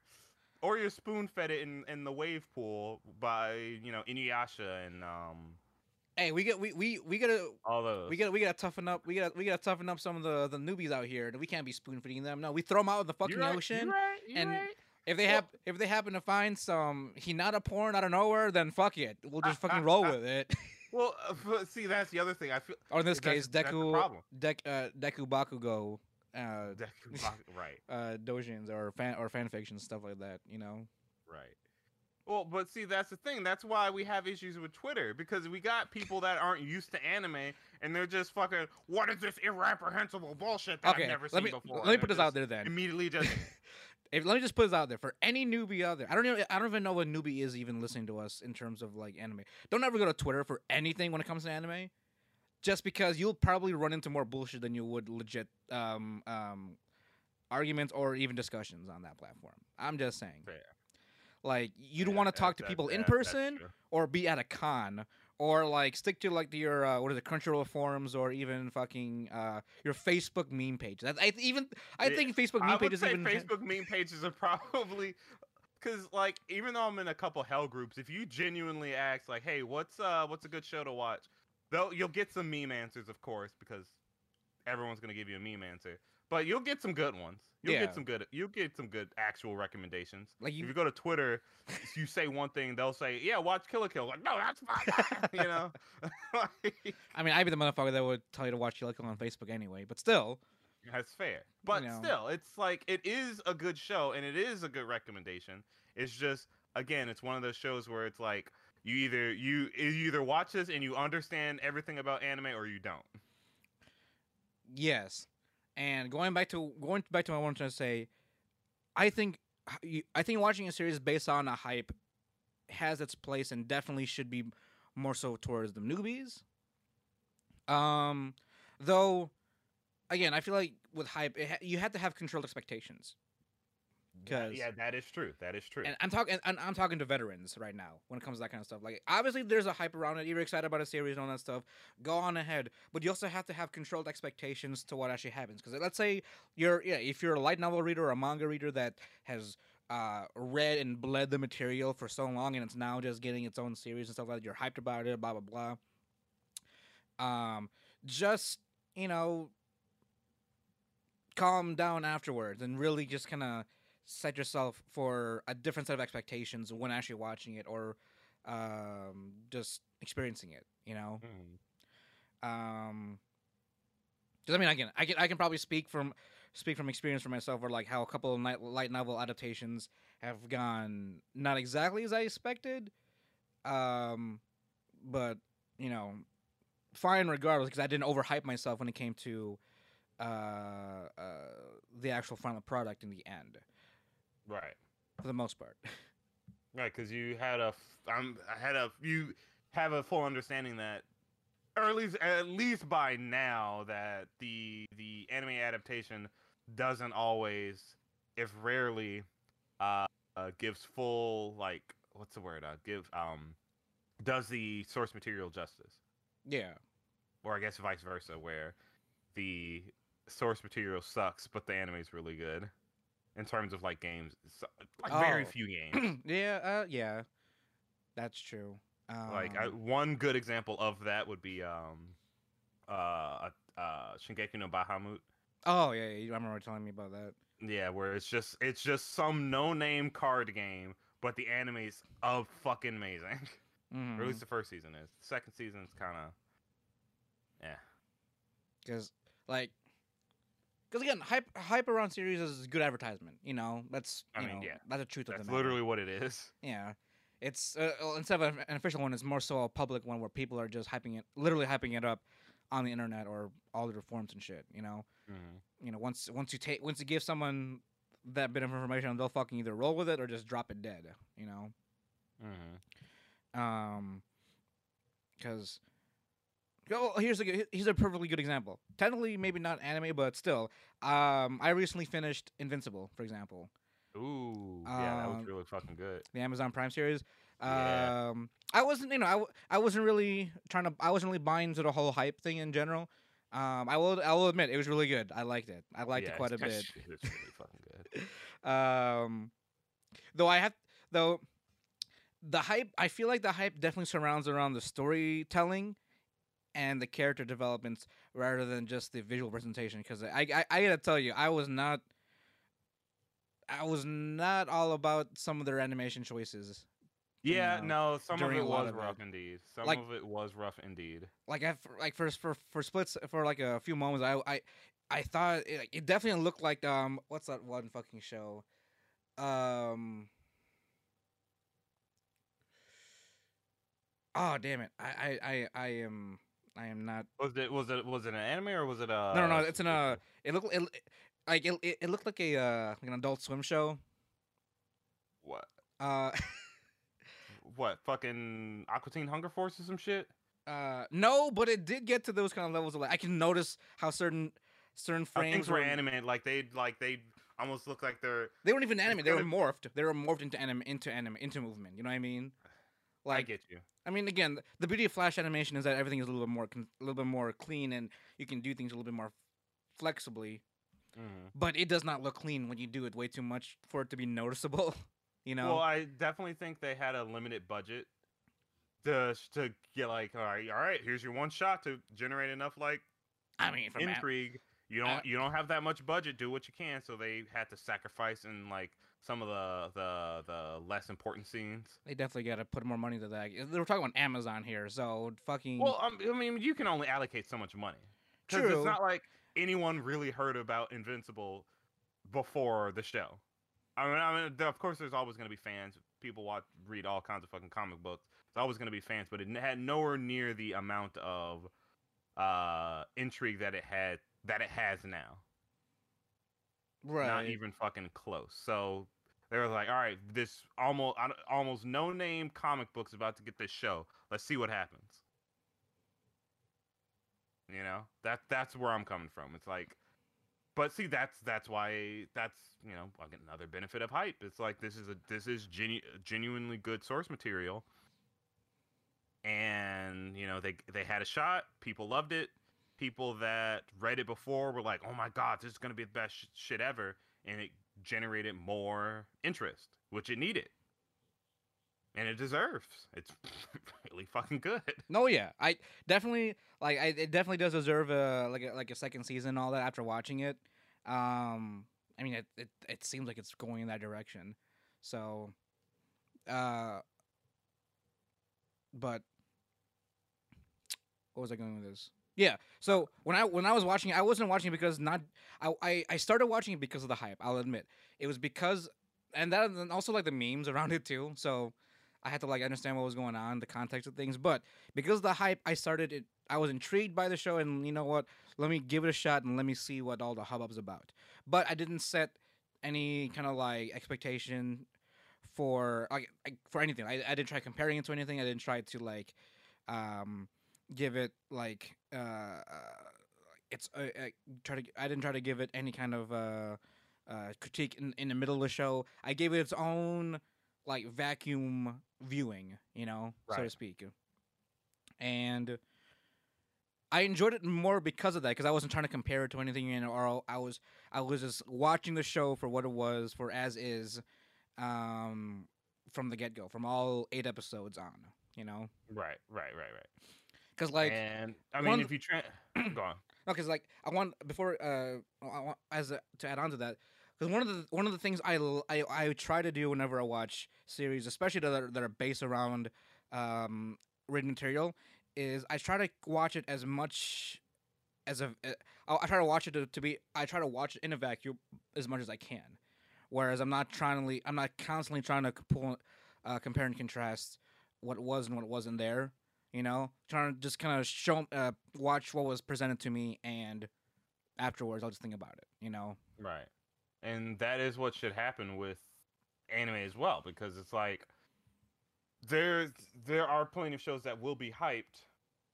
B: Or you're spoon fed it in, in the wave pool by you know Inuyasha and um
A: Hey, we get we we we gotta
B: all those.
A: we gotta we gotta toughen up. We gotta we gotta toughen up some of the the newbies out here. We can't be spoon feeding them. No, we throw them out in the fucking
B: right,
A: ocean.
B: You're right, you're
A: and-
B: right.
A: If they have if they happen to find some Hinata porn out of nowhere, then fuck it. We'll just fucking roll with it.
B: Well, uh, see, that's the other thing. I feel
A: or in this case,
B: that's
A: Deku
B: problem.
A: Dek uh, Deku Bakugo, uh,
B: Deku Bak- right,
A: uh, dojins or fan or fan fiction stuff like that. You know.
B: right. Well, but see, that's the thing. That's why we have issues with Twitter because we got people that aren't used to anime and they're just fucking, what is this irreprehensible bullshit that
A: Okay,
B: I've never
A: let
B: seen
A: me
B: before?
A: let me put this out there then.
B: Immediately it.
A: If, let me just put this out there for any newbie out there. I don't know. I don't even know what newbie is even listening to us in terms of like anime. Don't ever go to Twitter for anything when it comes to anime, just because you'll probably run into more bullshit than you would legit um, um, arguments or even discussions on that platform. I'm just saying.
B: Fair.
A: Like you don't
B: Yeah,
A: want to
B: that-
A: talk to
B: that-
A: people in
B: that- that's
A: person or be at a con or like stick to like your uh, what are the Crunchyroll forums or even fucking uh, your Facebook meme page. That I even I
B: Yeah,
A: think Facebook
B: I
A: meme
B: would
A: pages
B: say
A: even
B: Facebook meme pages are probably because like even though I'm in a couple hell groups, if you genuinely ask like, "Hey, what's uh what's a good show to watch?" Though you'll get some meme answers, of course, because everyone's gonna give you a meme answer. But you'll get some good ones. You'll
A: Yeah.
B: get some good. You'll get some good actual recommendations.
A: like
B: if
A: you
B: you go to Twitter, you say one thing, they'll say, "Yeah, watch Kill la Kill." Like, no, that's fine. you know.
A: I mean, I'd be the motherfucker that would tell you to watch Kill la Kill on Facebook anyway. But still,
B: That's fair. But
A: know.
B: still, it's like it is a good show and it is a good recommendation. It's just again, it's one of those shows where it's like you either you you either watch this and you understand everything about anime or you don't.
A: yes. And going back to going back to what I to say, I think I think watching a series based on a hype has its place and definitely should be more so towards the newbies. Um, though, again, I feel like with hype, ha- you have to have controlled expectations. 'Cause-
B: yeah, that is true. That is true.
A: And I'm talking, and I'm talking to veterans right now when it comes to that kind of stuff. Like, obviously, there's a hype around it. You're excited about a series and all that stuff. Go on ahead, but you also have to have controlled expectations to what actually happens. Because let's say you're, yeah, if you're a light novel reader or a manga reader that has uh, read and bled the material for so long, and it's now just getting its own series and stuff like that. You're hyped about it, blah blah blah. Um, just you know, calm down afterwards and really just kind of set yourself for a different set of expectations when actually watching it or um, just experiencing it. You know,
B: Mhm.
A: um, I mean, again, I can I can probably speak from speak from experience for myself, or like how a couple of night, light novel adaptations have gone not exactly as I expected, um, but you know, fine regardless because I didn't overhype myself when it came to uh, uh, the actual final product in the end,
B: Right.
A: for the most part.
B: Right, because you had a, I'm, I had a, you have a full understanding that, or at least, at least by now, that the the anime adaptation doesn't always, if rarely, uh, uh gives full like what's the word? Uh, give um, does the source material justice,
A: yeah,
B: or I guess vice versa, where the source material sucks, but the anime's really good. In terms of like games, so- like very
A: Oh.
B: few games.
A: yeah, uh, yeah, that's true. Um,
B: Like I, one good example of that would be um uh uh Shingeki no Bahamut.
A: oh yeah, yeah, you- I remember telling me about that.
B: Yeah, where it's just it's just some no name card game, but the anime's of fucking amazing.
A: Mm-hmm.
B: or at least the first season is. The second season's kind of yeah.
A: because like because again hype hype around series is good advertisement you know that's
B: I mean,
A: know
B: yeah.
A: that's the truth of
B: That's
A: the matter.
B: literally what it is.
A: yeah it's uh, instead of an official one it's more so a public one where people are just hyping it literally hyping it up on the internet or all the reforms and shit you know
B: Mm-hmm.
A: you know once once you take once you give someone that bit of information they'll fucking either roll with it or just drop it dead you know
B: Mm-hmm.
A: um because oh, here's a good- here's a perfectly good example. Technically maybe not anime but still um i recently finished invincible for example.
B: Ooh, yeah, that
A: Um,
B: was really fucking good.
A: the amazon prime series.
B: Yeah.
A: um i wasn't you know I, w- I wasn't really trying to i wasn't really buying into the whole hype thing in general. Um i will i will admit it was really good. I liked it. I liked
B: yeah,
A: it quite a bit.
B: shit is really fucking good.
A: um though i have though the hype i feel like the hype definitely surrounds around the storytelling and the character developments rather than just the visual presentation because I, I i gotta tell you i was not i was not all about some of their animation choices
B: Yeah,
A: know,
B: no, some of it was
A: of it.
B: rough indeed. Some
A: Like-
B: of it was rough indeed.
A: like I like for for for splits for like a few moments I I I thought it, it definitely looked like um what's that one fucking show um oh damn it I I I, I am I am not
B: Was it was it was it an anime or was it a
A: no no no. it's in a it looked it, like it, it, it looked like a uh like an adult swim show
B: what
A: uh
B: what fucking Aqua Teen Hunger Force or some shit?
A: uh no but it did get to those kind of levels of like I can notice how certain certain frames
B: think were
A: were
B: animated like they like they almost look like they're
A: They weren't even animated. They were morphed. They were morphed into anime, into anime, into movement. You know what I mean?
B: I
A: Like,
B: get you.
A: I mean, again, the beauty of Flash animation is that everything is a little bit more, a little bit more clean, and you can do things a little bit more flexibly.
B: Mhm.
A: But it does not look clean when you do it way too much for it to be noticeable. You know?
B: Well, I definitely think they had a limited budget to to get like all right, all right, here's your one shot to generate enough like
A: I mean,
B: intrigue. You don't
A: uh,
B: you don't have that much budget. Do what you can. So they had to sacrifice and like some of the the the less important scenes.
A: they definitely got to put more money to that. They were talking about Amazon here, so fucking.
B: Well, um, I mean, you can only allocate so much money.
A: True.
B: it's not like anyone really heard about Invincible before the show. I mean, I mean, of course, there's always going to be fans. People watch, read all kinds of fucking comic books. It's always going to be fans, but it had nowhere near the amount of uh intrigue that it had that it has now.
A: right.
B: Not even fucking close. So they were like, all right, this almost almost no name comic book's about to get this show. Let's see what happens. You know, that that's where I'm coming from. It's like but see, that's that's why that's you know another benefit of hype. It's like this is a this is genu- genuinely good source material, and you know they they had a shot. People loved it. People that read it before were like, "Oh my god, this is gonna be the best sh- shit ever," and it generated more interest, which it needed, and it deserves. It's really fucking good.
A: No, yeah, I definitely like. I, it definitely does deserve a like a, like a second season and all that after watching it. Um, I mean, it, it it seems like it's going in that direction. So, uh, but what was I going with this? Yeah. So when I when I was watching it, I wasn't watching it because not I, I I started watching it because of the hype. I'll admit it was because and that and also like the memes around it too. So I had to like understand what was going on, the context of things. But because of the hype, I started it. I was intrigued by the show, and you know what? Let me give it a shot and let me see what all the hubbub's about. But I didn't set any kind of like expectation for like, for anything. I, I didn't try comparing it to anything. I didn't try to like um give it like uh, it's uh, uh, try to I didn't try to give it any kind of uh uh critique in, in the middle of the show. I gave it its own like vacuum viewing, you know, so to speak. And I enjoyed it more because of that, because I wasn't trying to compare it to anything, you know, or I was I was just watching the show for what it was, for as is, um, from the get go, from all eight episodes on, you know,
B: Right, right, right, right.
A: Because like
B: and I mean,
A: of
B: if you try, go on.
A: No, because like I want before uh I want, as a, to add on to that because one of the one of the things I, I, I try to do whenever I watch series, especially that are, that are based around um written material, is I try to watch it as much as a uh, I I try to watch it to, to be I try to watch it in a vacuum as much as I can, whereas I'm not trying to I'm not constantly trying to pull uh, compare and contrast what was and what wasn't there you know trying to just kind of show uh, watch what was presented to me and afterwards i'll just think about it you know
B: Right. And that is what should happen with anime as well, because it's like there's there are plenty of shows that will be hyped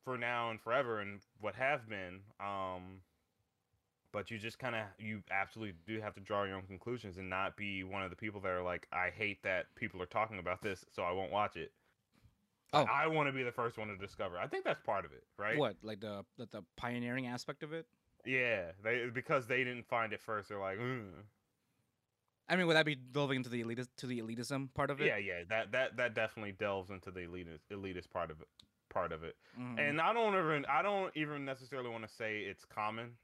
B: for now and forever and what have been. Um but you just kind of you absolutely do have to draw your own conclusions and not be one of the people that are like I hate that people are talking about this so I won't watch it.
A: Oh.
B: I want to be the first one to discover. I think that's part of it, right?
A: what like the, the the pioneering aspect of it
B: Yeah, they because they didn't find it first. They're like, mm.
A: i mean would that be delving into the elitist to the elitism part of it
B: Yeah, yeah, that that that definitely delves into the elitist elitist part of it. Part of it,
A: Mhm.
B: and I don't even I don't even necessarily want to say it's common,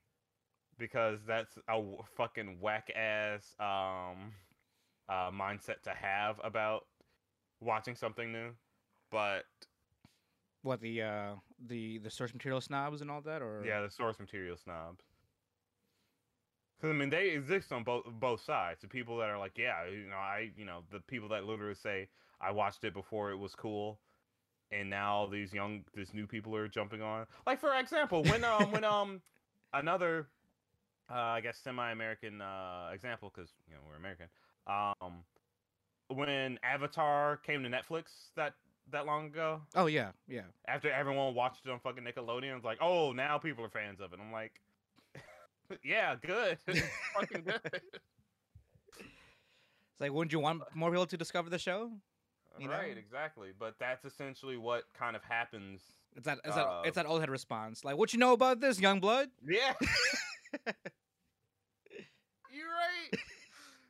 B: because that's a w- fucking whack ass um uh mindset to have about watching something new. But
A: what the uh the the source material snobs and all that or
B: yeah, the source material snobs. Cause I mean, they exist on both both sides. The people that are like, yeah, you know, I, you know, the people that literally say, I watched it before it was cool, and now these young, these new people are jumping on. Like for example, when um when um another, uh, I guess semi-American uh example, because you know we're American. Um, when Avatar came to Netflix that that long ago,
A: oh yeah yeah
B: after everyone watched it on fucking Nickelodeon, it's like, oh, now people are fans of it. I'm like, yeah, good, It's fucking good.
A: it's like wouldn't you want more people to discover the show You
B: right,
A: know?
B: exactly. But that's essentially what kind of happens.
A: it's that it's that
B: Uh,
A: it's that old head response like what you know about this young blood
B: Yeah, you're right.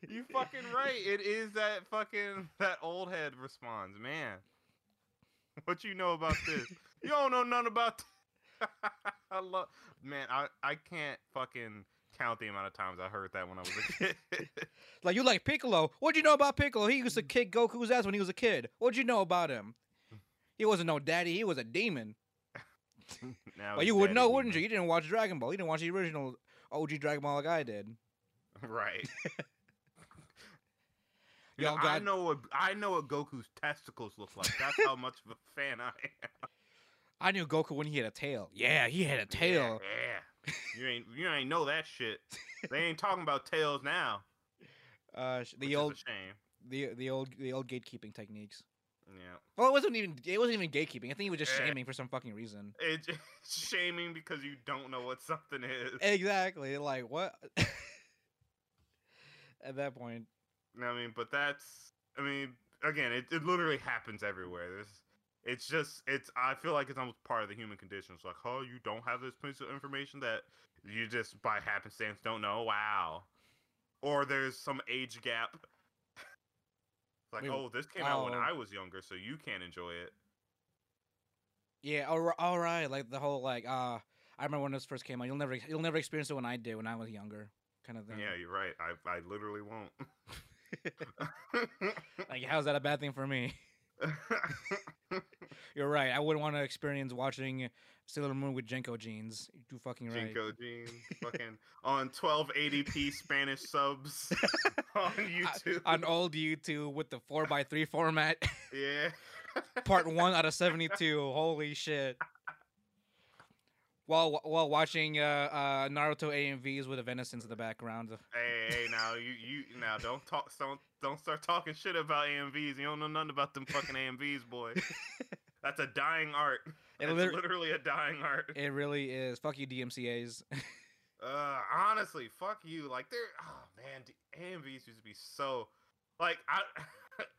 B: You fucking right. It is that fucking that old head response, man. What you know about this? You don't know nothing about. I love, man. I I can't fucking count the amount of times I heard that when I was a kid.
A: Like you like Piccolo? What'd you know about Piccolo? He used to kick Goku's ass when he was a kid. What'd you know about him? He wasn't no daddy. He was a demon.
B: now
A: Well, you would know, wouldn't you? You didn't watch Dragon Ball. You didn't watch the original OG Dragon Ball like I did.
B: Right. I know what I know what Goku's testicles look like. That's how much of a fan I am.
A: I knew Goku when he had a tail. Yeah, he had a tail.
B: Yeah, yeah. You ain't you ain't know that shit. They ain't talking about tails now.
A: Uh, the old,
B: a shame.
A: the the old, the old gatekeeping techniques.
B: Yeah,
A: Well, it wasn't even it wasn't even gatekeeping. I think he was just
B: Eh.
A: shaming for some fucking reason.
B: it's shaming because you don't know what something is.
A: Exactly. Like what? At that point,
B: I mean, but that's. I mean, again, it, it literally happens everywhere. There's. It's just. It's. I feel like it's almost part of the human condition. It's like, oh, you don't have this piece of information that you just by happenstance don't know. Wow. Or there's some age gap. Like,
A: Wait,
B: oh, this came out when
A: oh.
B: I was younger, so you can't enjoy it.
A: yeah. All right, all right. Like the whole like uh, I remember when this first came out. You'll never you'll never experience it when I did when I was younger, kind of thing.
B: Yeah, you're right. I I literally won't.
A: Like, how's that a bad thing for me? You're right. I wouldn't want to experience watching Sailor Moon with JNCO jeans. You too fucking right.
B: JNCO jeans, fucking on 1280p Spanish subs on YouTube.
A: On old YouTube with the four x three format,
B: yeah.
A: part one out of seventy two. Holy shit! While while watching uh, uh, Naruto AMVs with Evanescence in the background.
B: Hey, hey, now you you now don't talk don't don't start talking shit about AMVs. You don't know nothing about them fucking AMVs, boy. That's a dying art. It's
A: lit-
B: literally a dying art.
A: It really is. Fuck you, DMCA's.
B: Uh, honestly, fuck you. Like they're oh man, AMVs used to be so like I.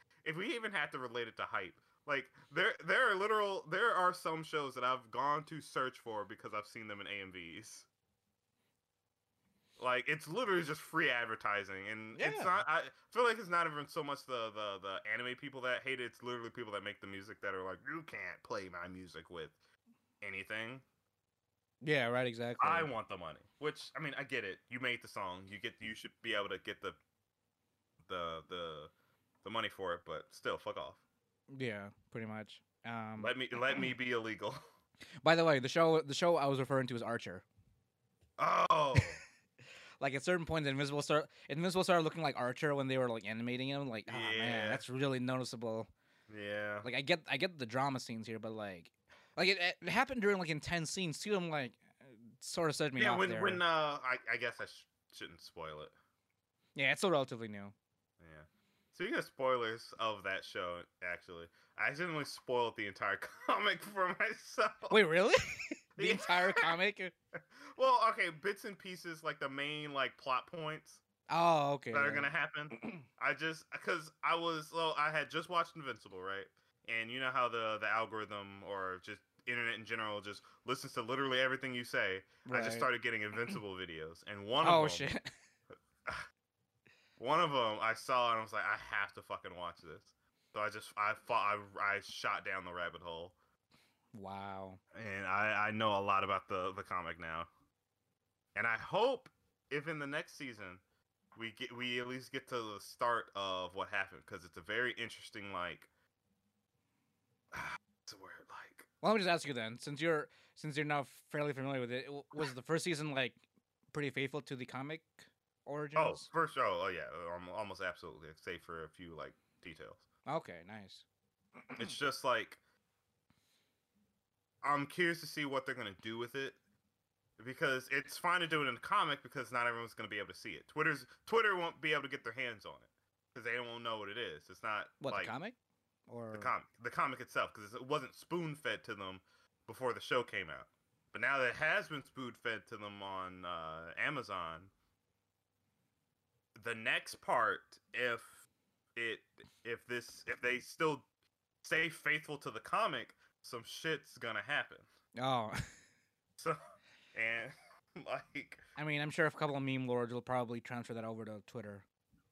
B: if we even had to relate it to hype, like there there are literal there are some shows that I've gone to search for because I've seen them in AMVs. Like it's literally just free advertising, and it's not. I feel like it's not even so much the the the anime people that hate it. It's literally people that make the music that are like, you can't play my music with anything.
A: yeah, right. Exactly.
B: I want the money. Which I mean, I get it. You made the song. You get. You should be able to get the the the the money for it. But still, fuck off.
A: Yeah, pretty much. Um,
B: Let me let me be illegal.
A: by the way, the show the show I was referring to is Archer.
B: Oh,
A: Like at certain points, Invincible start Invincible started looking like Archer when they were like animating him. Like, oh
B: Yeah.
A: man, that's really noticeable.
B: yeah.
A: Like I get I get the drama scenes here, but like like it, it happened during like intense scenes too. I'm like sort of set me
B: Yeah.
A: off
B: When
A: there.
B: when uh, I I guess I sh- shouldn't spoil it.
A: yeah, it's still relatively new.
B: Speaking of spoilers of that show, actually, I accidentally spoiled the entire comic for myself.
A: Wait, really? the
B: Yeah.
A: entire comic?
B: Well, okay, bits and pieces, like the main like plot points.
A: Oh, okay.
B: that are gonna happen. I just because I was well, I had just watched Invincible, right? And you know how the the algorithm or just internet in general just listens to literally everything you say. I just started getting Invincible videos, and one
A: Oh
B: of them, Oh
A: shit.
B: One of them I saw and I was like, I have to fucking watch this. So I just I fought I, I shot down the rabbit hole,
A: Wow.
B: and I I know a lot about the the comic now, and I hope if in the next season we get we at least get to the start of what happened because it's a very interesting like what's the word like
A: Well, let me just ask you then, since you're since you're now fairly familiar with it, was the first season like pretty faithful to the comic
B: oh
A: origins?
B: first oh, oh yeah almost absolutely save for a few like details
A: Okay, nice.
B: it's just like I'm curious to see what they're gonna do with it because it's fine to do it in the comic because not everyone's gonna be able to see it. Twitter's Twitter won't be able to get their hands on it because they won't know what it is. It's not
A: What
B: like
A: the comic? Or
B: the comic, the comic itself, because it wasn't spoon fed to them before the show came out. But now that it has been spoon fed to them on uh, Amazon, the next part, if it, if this, if they still stay faithful to the comic, some shit's gonna happen.
A: Oh,
B: So, and like,
A: I mean, I'm sure a couple of meme lords will probably transfer that over to Twitter.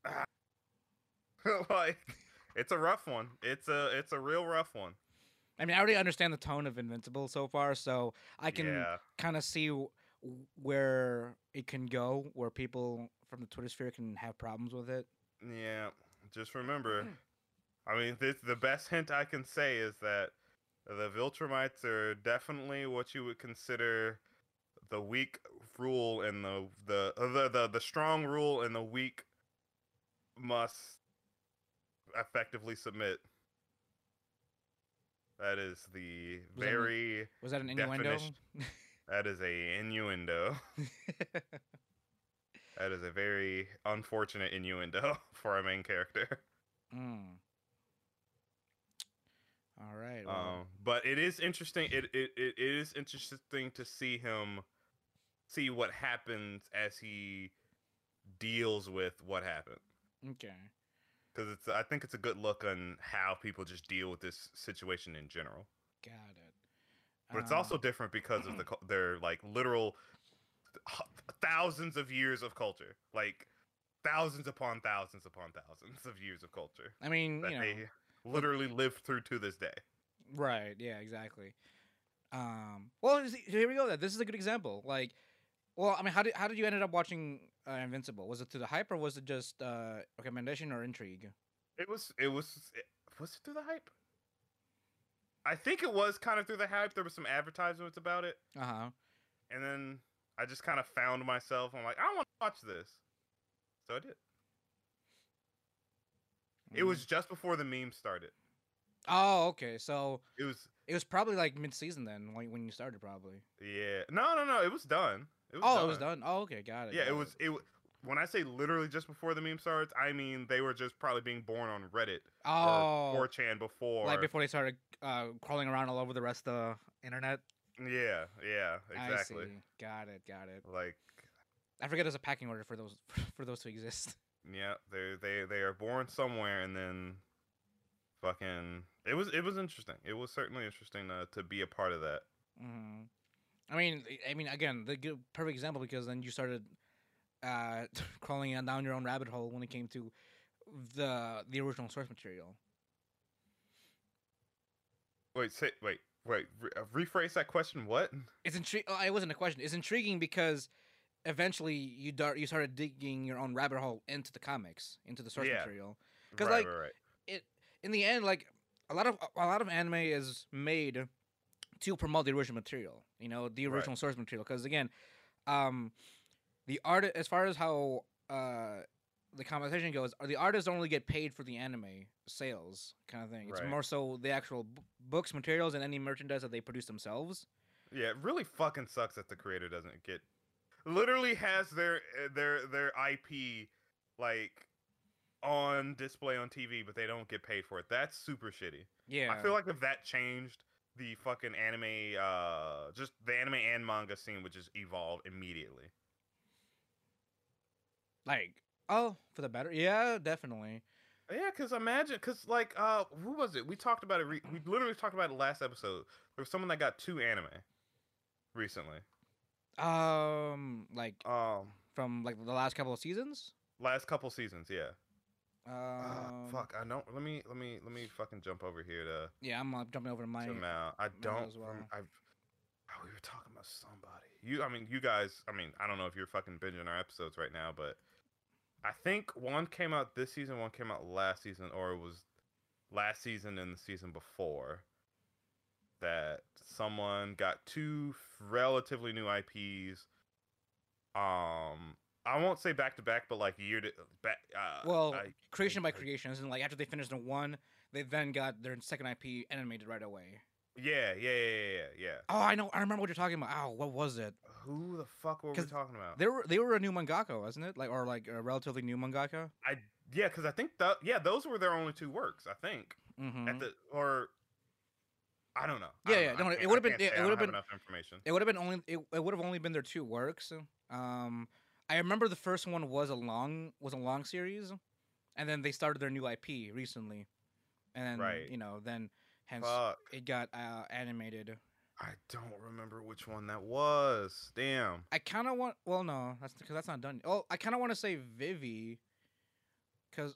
B: like, it's a rough one. It's a, it's a real rough one.
A: I mean, I already understand the tone of Invincible so far, so I can
B: yeah.
A: kind of see where it can go, where people from the Twitter sphere can have problems with it.
B: Yeah, just remember. I mean, this, the best hint I can say is that the Viltrumites are definitely what you would consider the weak rule and the the uh, the the, the strong rule and the weak must effectively submit. That is the
A: Was that an-
B: very
A: Was that an innuendo?
B: That is a innuendo. That is a very unfortunate innuendo for our main character.
A: Mm. All right. Well,
B: Um, but it is interesting. It, it it is interesting to see him see what happens as he deals with what happened.
A: okay.
B: Because it's I think it's a good look on how people just deal with this situation in general.
A: Got it.
B: But it's
A: Um,
B: also different because of the their like literal thousands of years of culture, like thousands upon thousands upon thousands of years of culture
A: I mean,
B: that
A: you know,
B: they literally lived through to this day.
A: right? Yeah, exactly. Um. Well, here we go. This is a good example. Like, well, I mean, how did how did you ended up watching uh, Invincible? Was it through the hype or was it just uh, recommendation or intrigue?
B: It was it was it, was it through the hype? I think it was kind of through the hype. There was some advertisements about it,
A: Uh huh.
B: and then I just kind of found myself. I'm like, I want to watch this, so I did. It was just before the meme started.
A: Oh, okay. So
B: It was
A: it was probably like mid season then when when you started, probably.
B: yeah. No, no, no. It was done. It was
A: Oh,
B: done.
A: it was done. Oh, okay, got it.
B: Yeah,
A: got
B: it was. It wa- when I say literally just before the meme starts, I mean they were just probably being born on Reddit
A: Oh,
B: or 4chan before.
A: like before they started uh, crawling around all over the rest of the internet.
B: Yeah, yeah, exactly.
A: I see. Got it. Got it.
B: Like
A: I forget there's a packing order for those for those to exist.
B: Yeah, they they they are born somewhere, and then fucking it was it was interesting. It was certainly interesting to to be a part of that.
A: hmm I mean, I mean, again, the good, perfect example because then you started uh, crawling down your own rabbit hole when it came to the the original source material.
B: Wait, say wait wait re- uh, rephrase that question. What?
A: It's intriguing. oh, It wasn't a question. It's intriguing because eventually you dar- you started digging your own rabbit hole into the comics, into the source
B: Yeah.
A: material. 'Cause,
B: right,
A: like,
B: right, right.
A: in the end, like a lot of a lot of anime is made to promote the original material. You know, the original source material. Because again, um, the art as far as how uh the conversation goes, are the artists only get paid for the anime sales kind of thing. It's
B: Right.
A: more so the actual b- books, materials, and any merchandise that they produce themselves.
B: Yeah, it really fucking sucks that the creator doesn't get literally has their uh, their their IP like on display on TV, but they don't get paid for it. That's super shitty.
A: Yeah,
B: I feel like if that changed, the fucking anime, uh, just the anime and manga scene would just evolve immediately.
A: like oh, for the better. Yeah, definitely.
B: Yeah, cause imagine, cause like, uh, who was it? We talked about it. Re- we literally talked about it last episode. There was someone that got two anime recently.
A: Um, like
B: Um,
A: from like the last couple of seasons.
B: last couple seasons, yeah.
A: Um,
B: Uh, fuck, I don't. Let me, let me, let me fucking jump over here to
A: Yeah, I'm uh, jumping over to my.
B: to Mal. I don't.
A: as well.
B: I've. Oh, we were talking about somebody. You, I mean, you guys. I mean, I don't know if you're fucking binging our episodes right now, but I think one came out this season, one came out last season, or it was last season and the season before. That someone got two relatively new IPs. Um, I won't say back to back, but like year to back. Uh,
A: Well,
B: like-
A: creation by
B: like-
A: creation, and like after they finished the one, they then got their second IP animated right away.
B: Yeah, yeah, yeah, yeah, yeah.
A: Oh, I know. I remember what you're talking about. Oh, what was it?
B: Who the fuck were we talking about?
A: They were they were a new mangaka, wasn't it? Like or like a relatively new mangaka.
B: I yeah, because I think that yeah, those were their only two works. I think
A: Mm-hmm.
B: at the or I don't know.
A: Yeah,
B: don't
A: yeah,
B: know. I
A: no, it would've been-
B: say
A: it would've
B: have
A: been-
B: enough information.
A: It would have been only it, it would have only been their two works. Um, I remember the first one was a long was a long series, and then they started their new IP recently, and then
B: Right.
A: you know then hence
B: Fuck,
A: it got uh, animated.
B: I don't remember which one that was. Damn.
A: I kind of want. Well, no, that's because that's not done. Oh, I kind of want to say Vivy, because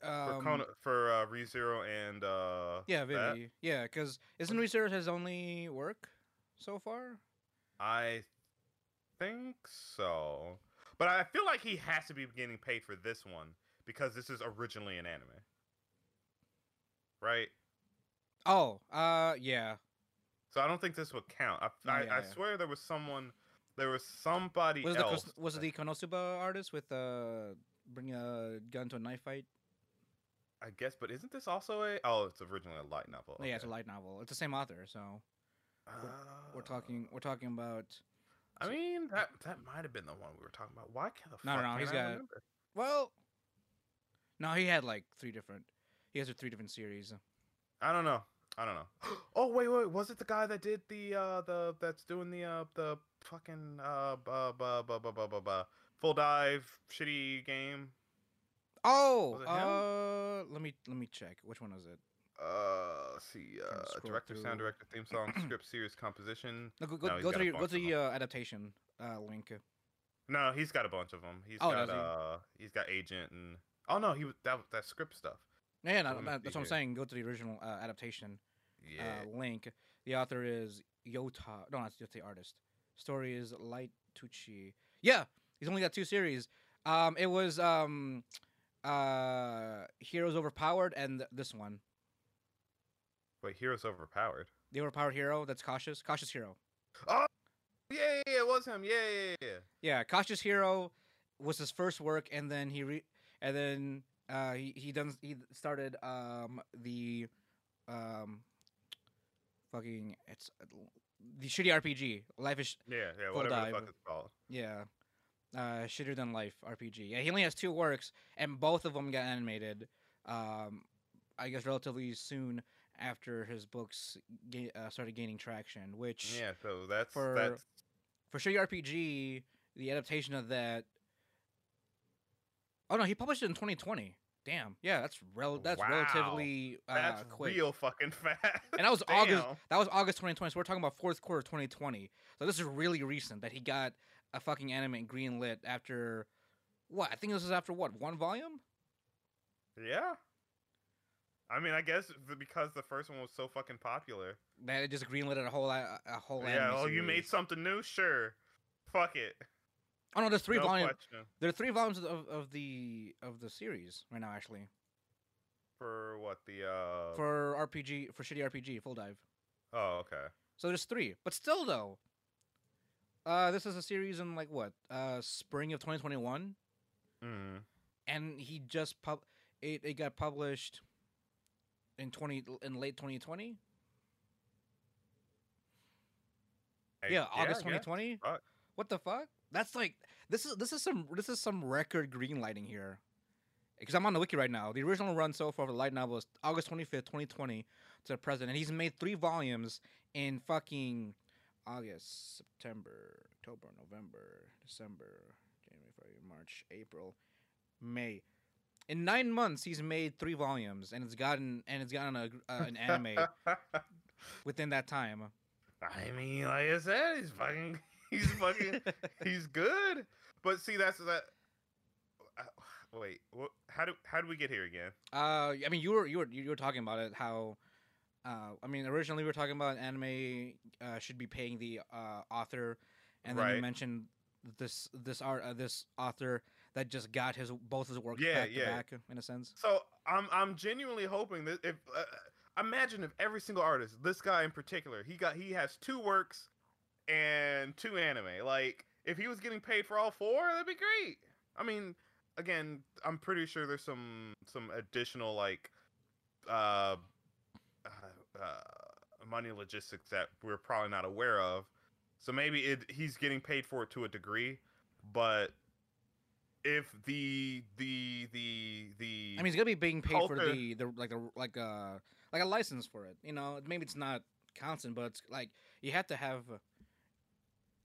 B: For
A: um,
B: Kona, for uh, ReZero and uh
A: yeah,
B: that,
A: yeah, because isn't ReZero his only work so far?
B: I think so. But I feel like he has to be getting paid for this one because this is originally an anime. Right?
A: Oh, uh, yeah,
B: So I don't think this would count. I, I,
A: yeah,
B: I
A: yeah.
B: swear there was someone, there was somebody
A: was the
B: else.
A: Kos- was it the Konosuba artist with uh bring a gun to a knife fight?
B: I guess, but isn't this also a? Oh, it's originally a light novel.
A: Yeah, it's a light novel. It's the same author, so we're
B: Uh,
A: talking we're talking about.
B: I mean, that that might have been the one we were talking about. Why can't the
A: No, no, no, he's
B: I
A: got-
B: remember?
A: Well, no, he had like three different. He has three different series.
B: I don't know. I don't know. Oh wait, wait, was it the guy that did the uh the that's doing the uh the fucking uh bu- bu- bu- bu- bu- bu- bu- full dive shitty game?
A: Oh,
B: Was it him?
A: uh, let me let me check. Which one is it?
B: Uh, let's see, uh,
A: scroll
B: director, sound director, theme song, script, series, composition.
A: No, go go,
B: No,
A: go
B: got
A: to your, go to the uh, adaptation uh, link.
B: No, he's got a bunch of them. He's
A: Oh,
B: got
A: does he?
B: uh, he's got agent and oh no, he that that script stuff.
A: Yeah, no,
B: let me
A: no,
B: see
A: that's what I'm saying. Go to the original uh, adaptation
B: Yeah,
A: uh, link. The author is Yota. No, just the artist. Story is Light Tuchihi. Yeah, he's only got two series. Um, it was um, uh, Heroes Overpowered and th- this one.
B: wait, heroes overpowered.
A: The Overpowered Hero. That's Cautious. Cautious Hero.
B: Yeah, yeah, yeah, it was him. Yeah, yeah, yeah, yeah.
A: Yeah, Cautious Hero was his first work, and then he re- and then uh, he he done he started um the um fucking it's uh, the shitty RPG. Life is
B: Yeah, yeah, whatever the fuck it's called.
A: yeah, uh, shitter than life RPG. Yeah, he only has two works, and both of them got animated. Um, I guess relatively soon after his books ga- uh, started gaining traction, which
B: Yeah, so that's
A: for-
B: that's
A: for Shitty RPG, the adaptation of that. Oh no, he published it in 2020. Damn, yeah, that's rel- that's
B: Wow.
A: relatively uh,
B: that's
A: quick.
B: real fucking fast.
A: And that was August. That was August 2020. So we're talking about fourth quarter 2020. So this is really recent that he got a fucking anime green lit after what? I think this is after what one volume.
B: Yeah. I mean, I guess because the first one was so fucking popular.
A: That it just greenlit a whole a, whole.
B: yeah.
A: anime
B: Oh, you made something new? Sure. Fuck it.
A: Oh no, there's three
B: no
A: volumes. There are three volumes of, of the of the series right now actually
B: For what the uh?
A: for RPG for shitty RPG full dive.
B: Oh, okay.
A: So there's three, but still though. Uh, this is a series in like what? Uh, spring of 2021,
B: Mm.
A: and he just pub it. It got published in 20 in late 2020. Yeah, August
B: guess.
A: 2020.
B: Fuck.
A: What the fuck? That's like this is this is some this is some record green lighting here. Because I'm on the wiki right now. The original run so far for the light novel is August 25th, 2020 to the present, and he's made three volumes in fucking August, September, October, November, December, January, February, March, April, May. In nine months, he's made three volumes, and it's gotten and it's gotten a, uh, an anime within that time.
B: I mean, like I said, he's fucking, he's fucking, he's good. But see, that's that. uh, Wait, what? How do how do we get here again?
A: Uh, I mean, you were you were you were talking about it. How, uh, I mean, originally we were talking about anime uh, should be paying the uh, author, and then you mentioned this this art uh, this author that just got his both his works
B: Yeah,
A: back to
B: yeah.
A: back in a sense.
B: So I'm I'm genuinely hoping that if uh, imagine if every single artist, this guy in particular, he got he has two works and two anime. Like if he was getting paid for all four, that'd be great. I mean, again, I'm pretty sure there's some some additional like uh, uh, uh money logistics that we're probably not aware of. So maybe it he's getting paid for it to a degree, but if the the the the
A: I mean, he's gonna be being paid for the the like a like a like a license for it. You know, maybe it's not constant, but it's like you have to have.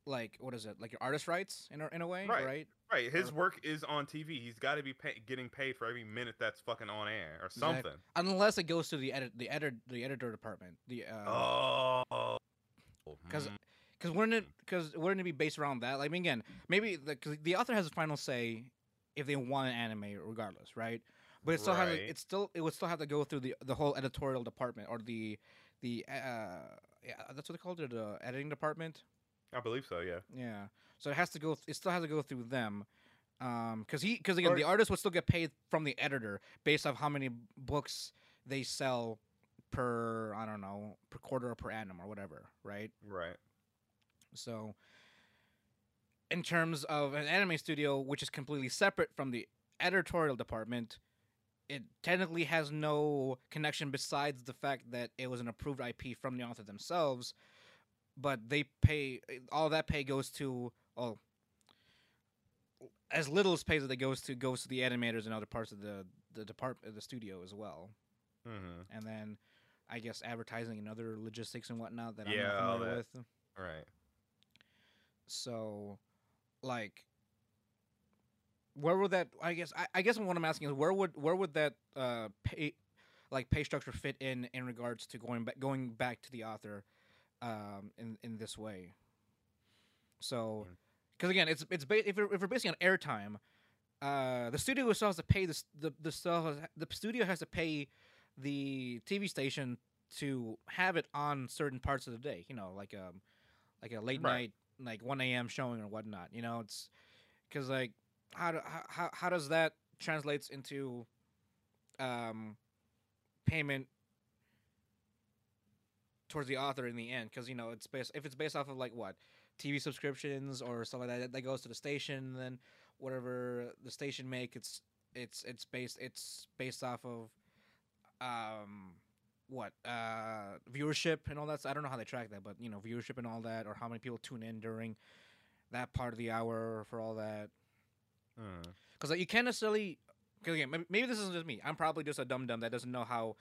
A: Uh, Like what is it? Like your artist rights in a, in a way,
B: Right.
A: right?
B: Right, his
A: Or-
B: work is on TV. He's got to be pay- getting paid for every minute that's fucking on air or something.
A: Unless it goes to the edit the editor the editor department. The uh,
B: Oh,
A: 'Cause-
B: mm,
A: Because wouldn't it? Because wouldn't it be based around that? Like, I mean, again, maybe the cause the author has a final say if they want an anime, regardless, right? But it still has. It still it would still have to go through the the whole editorial department or the the uh yeah that's what they called it the editing department.
B: I believe so. Yeah.
A: Yeah. So it has to go. It still has to go through them. Um, because he, because again,
B: Or-
A: the artist would still get paid from the editor based off how many books they sell per, I don't know, per quarter or per annum or whatever, right?
B: Right.
A: So, in terms of an anime studio, which is completely separate from the editorial department, it technically has no connection besides the fact that it was an approved IP from the author themselves. But they pay all that pay goes to well, as little as pays that it goes to goes to the animators and other parts of the the department the studio as well
B: Mm-hmm.
A: and then I guess advertising and other logistics and whatnot that I'm not familiar with.
B: Right.
A: So, like, where would that? I guess I, I guess what I'm asking is where would where would that uh pay like pay structure fit in in regards to going back going back to the author um in in this way. So, because again, it's it's ba- if we're, if we're basing on airtime, uh, the studio still has to pay the the the still has, the studio has to pay the TV station to have it on certain parts of the day. You know, like um like a late
B: Right.
A: night like 1 a.m. showing or whatnot. You know, it's because like how, do, how how how does that translates into um payment towards the author in the end because you know it's based if it's based off of like what TV subscriptions or stuff like that that goes to the station then whatever the station make it's it's it's based it's based off of um what uh viewership and all that I don't know how they track that but you know viewership and all that or how many people tune in during that part of the hour for all that. Because like, you can't necessarily because again maybe, maybe this isn't just me. I'm probably just a dumb dumb that doesn't know how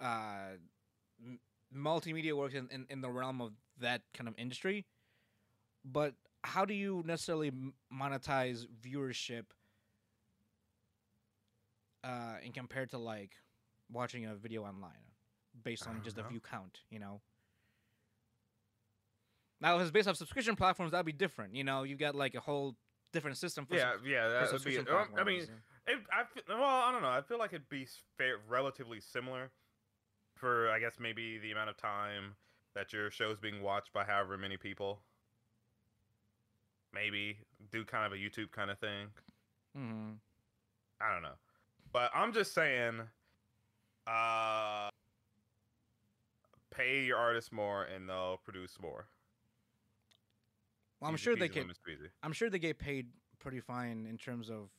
A: uh multimedia works in, in, in the realm of that kind of industry but how do you necessarily monetize viewership uh in compared to like watching a video online based on just a view count you know now if it's based off subscription platforms that'd be different you know you've got like a whole different system for
B: Yeah, yeah, that would be. I mean, it, I well, I don't know. I feel like it'd be fair, relatively similar for, I guess, maybe the amount of time that your show's being watched by however many people. Maybe do kind of a YouTube kind of thing.
A: Mhm.
B: I don't know, but I'm just saying, uh, pay your artists more and they'll produce more.
A: Well, I'm
B: Easy
A: sure they can. I'm sure they get paid pretty fine in terms of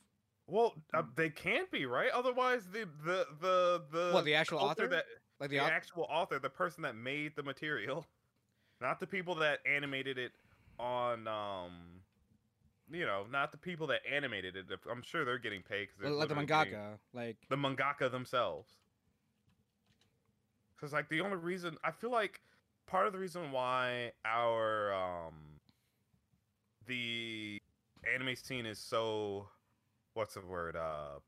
B: Well, uh,
A: Mm.
B: they can't be right. Otherwise, the the the the
A: What, the actual author?
B: that
A: like
B: the,
A: the,
B: actual author, the person that made the material, not the people that animated it on um, you know, not the people that animated it. I'm sure they're getting paid because
A: like the mangaka. Like
B: the mangaka themselves. Because like the only reason I feel like part of the reason why our um the anime scene is so what's the word uh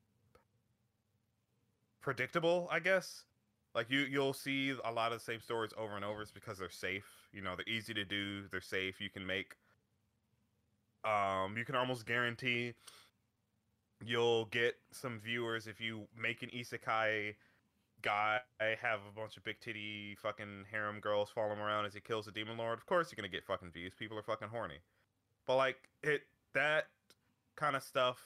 B: predictable I guess like you you'll see a lot of the same stories over and over it's because they're safe you know they're easy to do they're safe you can make um you can almost guarantee you'll get some viewers if you make an isekai guy have a bunch of big titty fucking harem girls follow him around as he kills the demon lord of course you're gonna get fucking views people are fucking horny. But like it that kind of stuff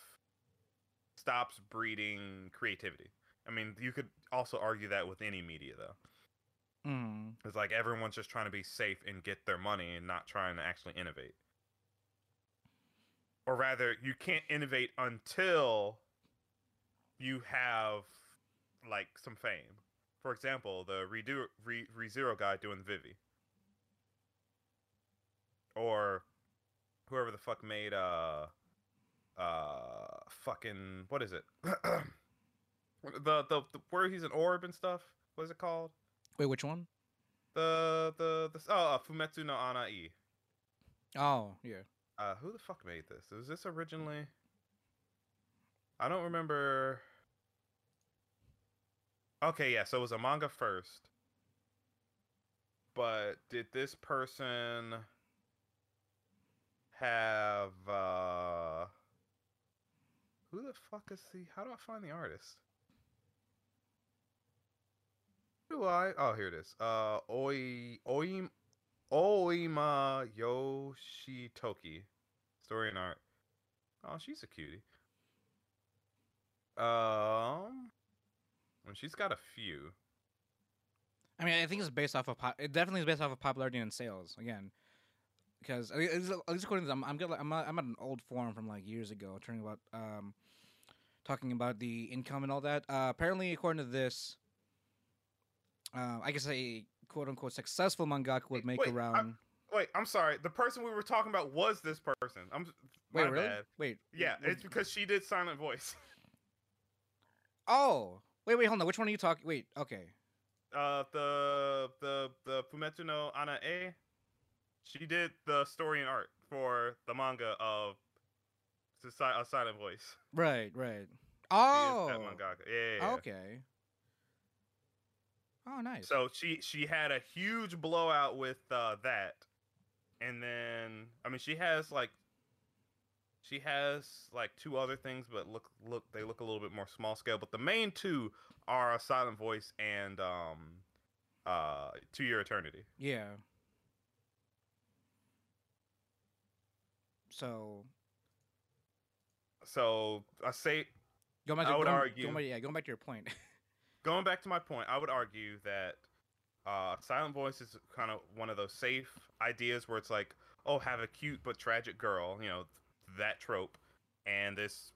B: stops breeding creativity i mean you could also argue that with any media though
A: mm,
B: it's like everyone's just trying to be safe and get their money and not trying to actually innovate. Or rather, you can't innovate until you have like some fame. For example, the Redo Re, ReZero guy doing Vivy. Or whoever the fuck made uh uh fucking what is it? the, the the where he's an orb and stuff. What is it called?
A: wait, which one?
B: The the the oh uh, Fumetsu no Anai.
A: Oh, yeah.
B: Uh, who the fuck made this? Was this originally? I don't remember. Okay, yeah, so it was a manga first. But did this person have uh who the fuck is he? How do I find the artist? Who do I? Oh, here it is. Uh, Oi, Oi, Oima Yoshitoki. Story and art. Oh, she's a cutie. Um, and she's got a few.
A: I mean, I think it's based off of pop- it definitely is based off of popularity and sales again, because at least according to them, I'm I'm at, I'm at an old forum from like years ago, talking about um, talking about the income and all that. Uh, apparently, according to this, uh, I guess a quote unquote successful mangaka would make
B: Wait, I-
A: around.
B: Wait, I'm sorry. The person we were talking about was this person. I'm
A: wait, really?
B: bad.
A: Wait.
B: Yeah,
A: w-
B: it's because she did silent voice.
A: Oh, wait, wait, hold on. Which one are you talking? Wait, okay.
B: uh, the the the Fumetsu no Ana E, she did the story and art for the manga of a Silent Voice.
A: Right, right. Oh,
B: that mangaka. Yeah, yeah, yeah.
A: okay. Oh, nice.
B: So she she had a huge blowout with uh, that, and then I mean she has like she has like two other things, but look look they look a little bit more small scale. But the main two are a Silent Voice and um uh To Your Eternity.
A: yeah. So
B: So I say
A: going back
B: I would
A: going,
B: argue-
A: back, yeah, going back to your point.
B: going back to my point, I would argue that uh, Silent Voice is kind of one of those safe ideas where it's like, oh, have a cute but tragic girl, you know, that trope, and this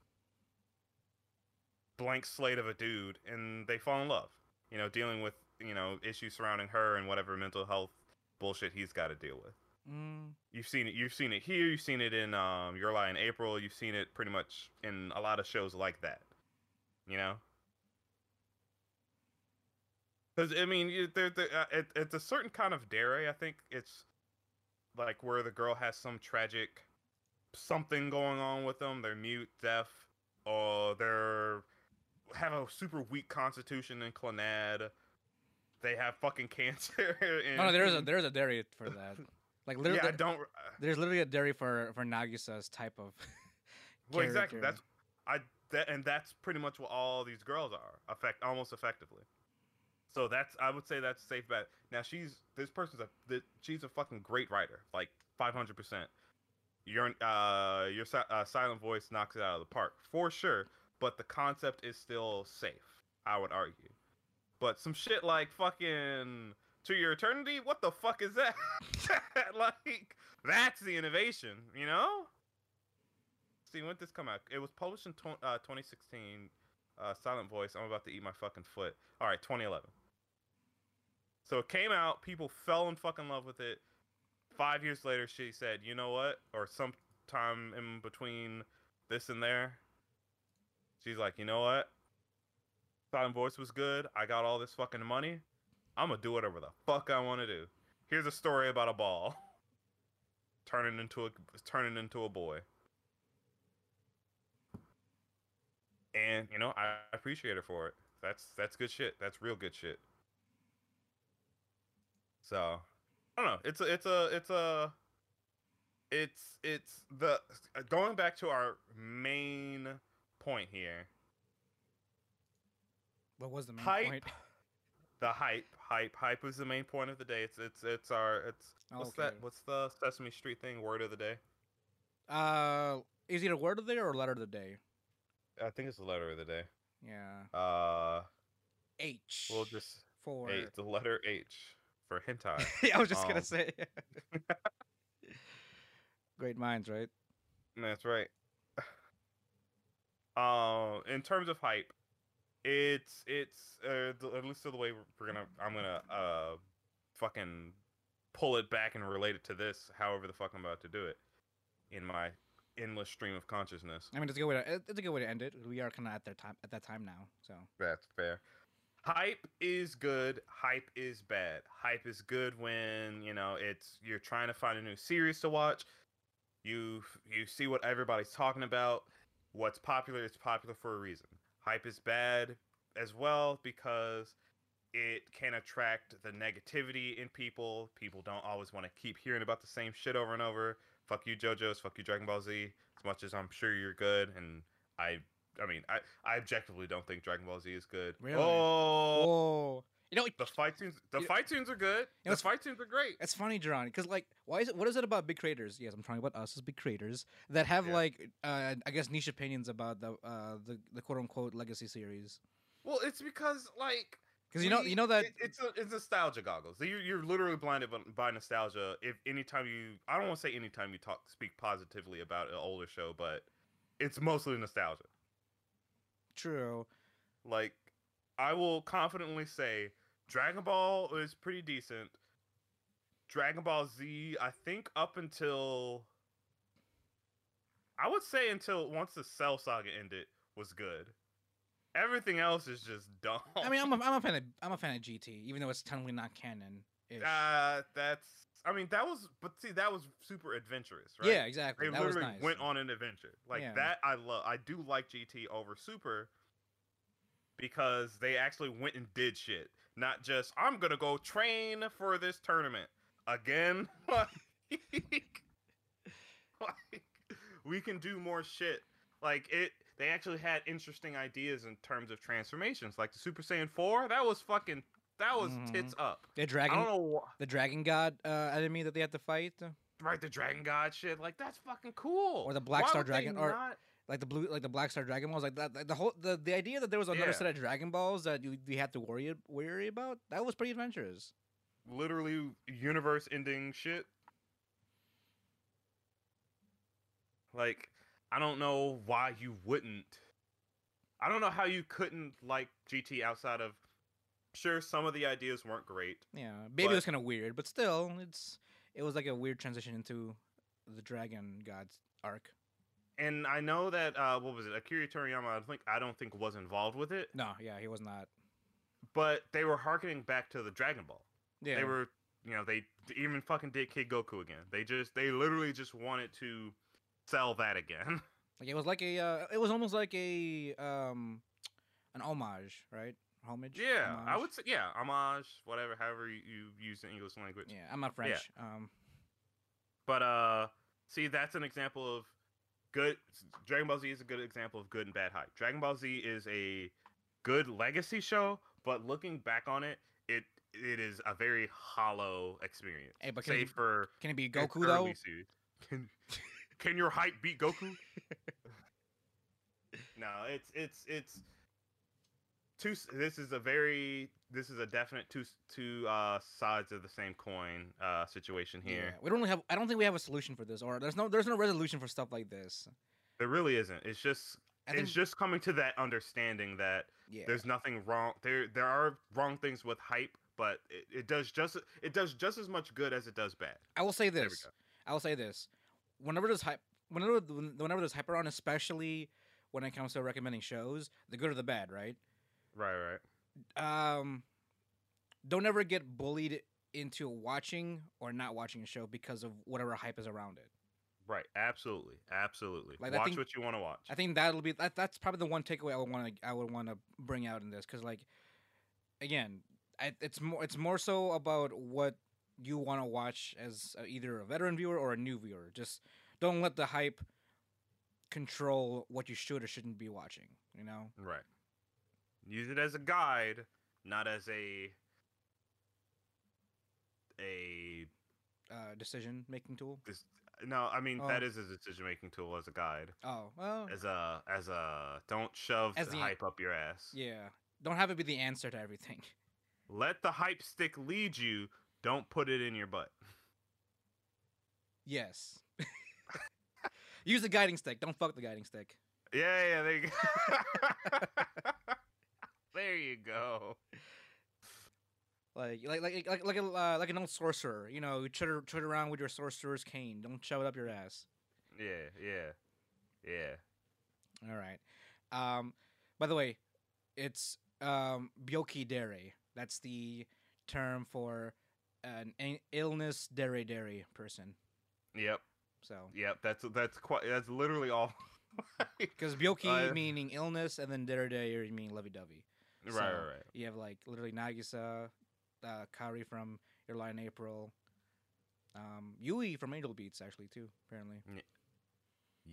B: blank slate of a dude, and they fall in love, you know, dealing with you know issues surrounding her and whatever mental health bullshit he's got to deal with.
A: mm,
B: You've seen it. You've seen it here. You've seen it in um, Your Lie in April. You've seen it pretty much in a lot of shows like that. You know. Because I mean, there, there, uh, it, it's a certain kind of dere. I think it's like where the girl has some tragic something going on with them. They're mute, deaf, or they're have a super weak constitution in Clannad. They have fucking cancer. And,
A: no, no, there is a there is a dere for that. Like
B: yeah,
A: literally,
B: I don't. uh,
A: there's literally a dere for for Nagisa's type of.
B: Well, exactly. That's I that, and that's pretty much what all these girls are. Effect almost effectively. So that's I would say that's safe bet. Now she's this person's a she's a fucking great writer, like five hundred percent. Your uh your uh, silent voice knocks it out of the park for sure. But the concept is still safe. I would argue. But some shit like fucking to your eternity, what the fuck is that? like that's the innovation, you know? See, when did this come out? It was published in uh, 2016. Uh, Silent Voice. I'm about to eat my fucking foot. All right, 2011. So it came out. People fell in fucking love with it. Five years later, she said, "You know what?" Or sometime in between this and there, she's like, "You know what? Silent Voice was good. I got all this fucking money. I'm gonna do whatever the fuck I want to do." Here's a story about a ball turning into a turning into a boy. and you know I appreciate her for it. That's that's good shit. That's real good shit. So I don't know. It's a it's a it's a it's it's the going back to our main point here.
A: What was the main
B: Hype.
A: point?
B: The hype, hype, hype is the main point of the day. It's it's it's our it's what's that? What's the Sesame Street thing? Word of the day?
A: Uh, is it a word of the day or a letter of the day?
B: I think it's the letter of the day.
A: Yeah.
B: Uh,
A: H.
B: we'll just
A: for.
B: H, the letter H for hentai.
A: yeah, I was just
B: Um,
A: gonna say. Great minds, right?
B: That's right. Uh, in terms of hype, it's it's uh, at least the way we're, gonna I'm gonna uh fucking pull it back and relate it to this. However, the fuck I'm about to do it in my endless stream of consciousness.
A: I mean, it's a good way to it's a good way to end it. We are kind of at that time at that time now, so
B: That's fair. Hype is good. Hype is bad. Hype is good when you know it's you're trying to find a new series to watch. You you see what everybody's talking about. What's popular is popular for a reason. Hype is bad as well because it can attract the negativity in people. People don't always want to keep hearing about the same shit over and over. Fuck you, JoJo's. Fuck you, Dragon Ball Z. As much as I'm sure you're good, and I I mean, I, I objectively don't think Dragon Ball Z is good.
A: Really?
B: Oh,
A: Whoa. You know,
B: the fight tunes. The
A: You-
B: fight tunes are good.
A: know,
B: The fight tunes are great.
A: it's funny, Jerron, because like, why is it? What is it about big creators? Yes, I'm talking about us as big creators that have
B: Yeah.
A: like, uh, I guess niche opinions about the uh the, the quote unquote legacy series.
B: Well, it's because like
A: Because you know, you know that
B: it- it's a, it's nostalgia goggles. You're, you're literally blinded by, by nostalgia. If anytime you, I don't want to say anytime you talk speak positively about an older show, but it's mostly nostalgia.
A: True.
B: Like, I will confidently say Dragon Ball is pretty decent. Dragon Ball Z, I think up until I would say until once the Cell saga ended was good. Everything else is just dumb.
A: I mean, I'm a, I'm a fan of I'm a fan of GT, even though it's technically not canon.
B: Uh, that's. I mean, that was, but see, that was super adventurous, right?
A: Yeah, exactly.
B: They
A: that was
B: literally
A: nice.
B: went on an adventure like
A: Yeah.
B: that. I love. I do like GT over Super because they actually went and did shit, not just I'm gonna go train for this tournament again. like, like, we can do more shit. Like it. They actually had interesting ideas in terms of transformations, like the Super Saiyan Four. That was fucking. That was
A: Mhm.
B: tits up.
A: the
B: I
A: dragon,
B: don't know. wh-
A: the dragon god uh, enemy that they had to fight,
B: Right, the Dragon God shit. Like that's fucking cool.
A: Or the Black
B: Why
A: Star Dragon- or-
B: not-
A: like the blue, like the Black Star Dragon Balls, like that. Like the whole the, the idea that there was another
B: Yeah.
A: set of Dragon Balls that you, you had to worry worry about. That was pretty adventurous.
B: literally universe ending shit. Like, I don't know why you wouldn't. I don't know how you couldn't like GT outside of. Sure, some of the ideas weren't great.
A: Yeah, maybe it
B: But-
A: was kind of weird, but still, it's it was like a weird transition into the Dragon God's arc.
B: And I know that uh what was it? Akira Toriyama I think I don't think was involved with it,
A: No, yeah, he was not.
B: but they were harkening back to the Dragon Ball.
A: Yeah,
B: They were, you know, they even fucking did Kid Goku again. They just they literally just wanted to sell that again.
A: like it was like a uh, it was almost like a um an homage, right? Homage.
B: Yeah, I would say yeah, homage, whatever, however you, you use the English language.
A: Yeah, I'm not French. Um,
B: But uh, see, that's an example of good. Dragon Ball Z is a good example of good and bad hype. Dragon Ball Z is a good legacy show, but looking back on it, it it is a very hollow experience.
A: Hey, but can
B: save
A: it-
B: for
A: can it be Goku though?
B: series. Can can your hype beat Goku? no, it's it's it's two. This is a very this is a definite two two uh sides of the same coin uh situation here.
A: Yeah, we don't really have. I don't think we have a solution for this, or there's no there's no resolution for stuff like this.
B: There really isn't. It's just
A: I think
B: it's just coming to that understanding that
A: yeah,
B: there's nothing wrong. There there are wrong things with hype, but it, it does just it does just as much good as it does bad.
A: I will say this. I will say this. Whenever there's hype, whenever whenever there's hype around, especially when it comes to recommending shows, the good or the bad, right?
B: Right, right.
A: Um, don't ever get bullied into watching or not watching a show because of whatever hype is around it.
B: Right, absolutely, absolutely.
A: Like,
B: watch
A: think-
B: what you want to watch.
A: I think that'll be that. That's probably the one takeaway I would want to I would want to bring out in this because like, again, I, it's more it's more so about what you want to watch as a, either a veteran viewer or a new viewer. Just don't let the hype control what you should or shouldn't be watching. You know.
B: Right. Use it as a guide, not as a a
A: Uh, decision making tool.
B: this. No, I mean that
A: Oh.
B: is a decision making tool as a guide.
A: Oh well,
B: As a as a don't shove
A: As
B: the
A: the-
B: hype up your ass.
A: yeah. Don't have it be the answer to everything.
B: Let the hype stick lead you. Don't put it in your butt.
A: Yes. Use the guiding stick. Don't fuck the guiding stick.
B: Yeah, yeah, there you go. there you go.
A: Like, like, like, like, like, a, uh, like an old sorcerer. You know, you trot around with your sorcerer's cane. Don't shove it up your ass.
B: Yeah, yeah, yeah.
A: All right. Um, by the way, it's um byoki dere. That's the term for an illness dere dere person.
B: Yep,
A: So,
B: yep. That's that's quite. That's literally all.
A: because byoki
B: Uh,
A: meaning illness, and then dere dere meaning lovey dovey.
B: Right,
A: So-
B: right, right.
A: You have like literally Nagisa, uh, Kaori from Your Lie in April, um, Yui from Angel Beats actually too. Apparently.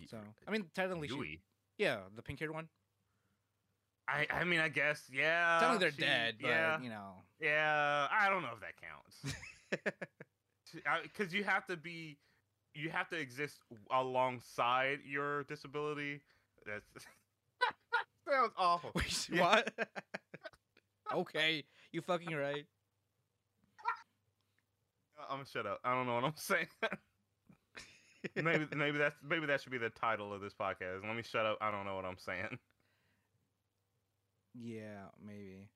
A: So I mean, technically, she,
B: Yui.
A: yeah, the pink haired one.
B: I I mean I guess yeah.
A: technically, they're
B: she-
A: dead, but
B: yeah,
A: you know.
B: yeah. I don't know if that counts because you have to be you have to exist alongside your disability. That's sounds awful.
A: Wait,
B: Yeah.
A: what? okay, you fucking right.
B: I'm gonna shut up. I don't know what I'm saying. maybe maybe that's maybe that should be the title of this podcast. Let me shut up. I don't know what I'm saying.
A: Yeah, maybe.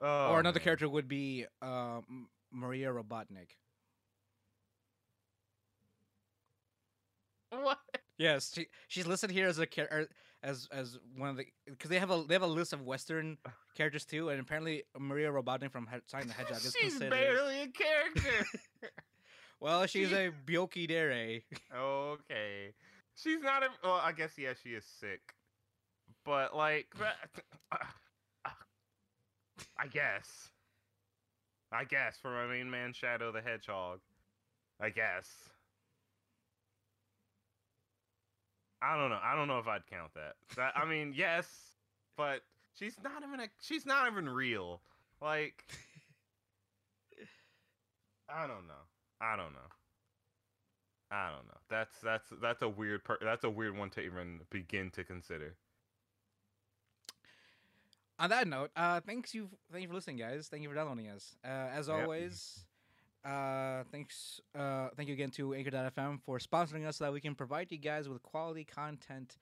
B: Oh,
A: or another
B: man.
A: character would be uh, Maria Robotnik.
B: What?
A: Yes, she she's listed here as a char- er, as as one of the because they have a they have a list of Western characters too, and apparently Maria Robotnik from He- Sonic the Hedgehog is
B: She's
A: considered.
B: barely a character.
A: well, she's
B: she-
A: a Byoki Dere.
B: okay. She's not a. Well, I guess yeah, she is sick, but like, that- I guess. I guess for my main man, Shadow the Hedgehog. I guess. I don't know. I don't know if I'd count that. That I mean, yes, but she's not even a. She's not even real. Like, I don't know. I don't know. I don't know. That's that's that's a weird per- that's a weird one to even begin to consider.
A: On that note, uh, thanks you thank you for listening, guys. Thank you for downloading us. Uh, as
B: Yep.
A: always, uh, thanks uh, thank you again to Anchor.fm for sponsoring us so that we can provide you guys with quality content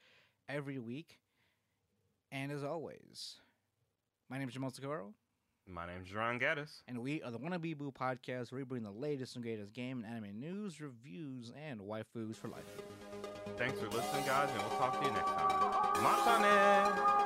A: every week. And as always, my name is Jamal Socorro.
B: My name is Ron Gaddis.
A: and we are the Wannabe Boo podcast where we bring the latest and greatest game and anime news, reviews, and waifus for life.
B: Thanks for listening, guys, and we'll talk to you next time. Matane!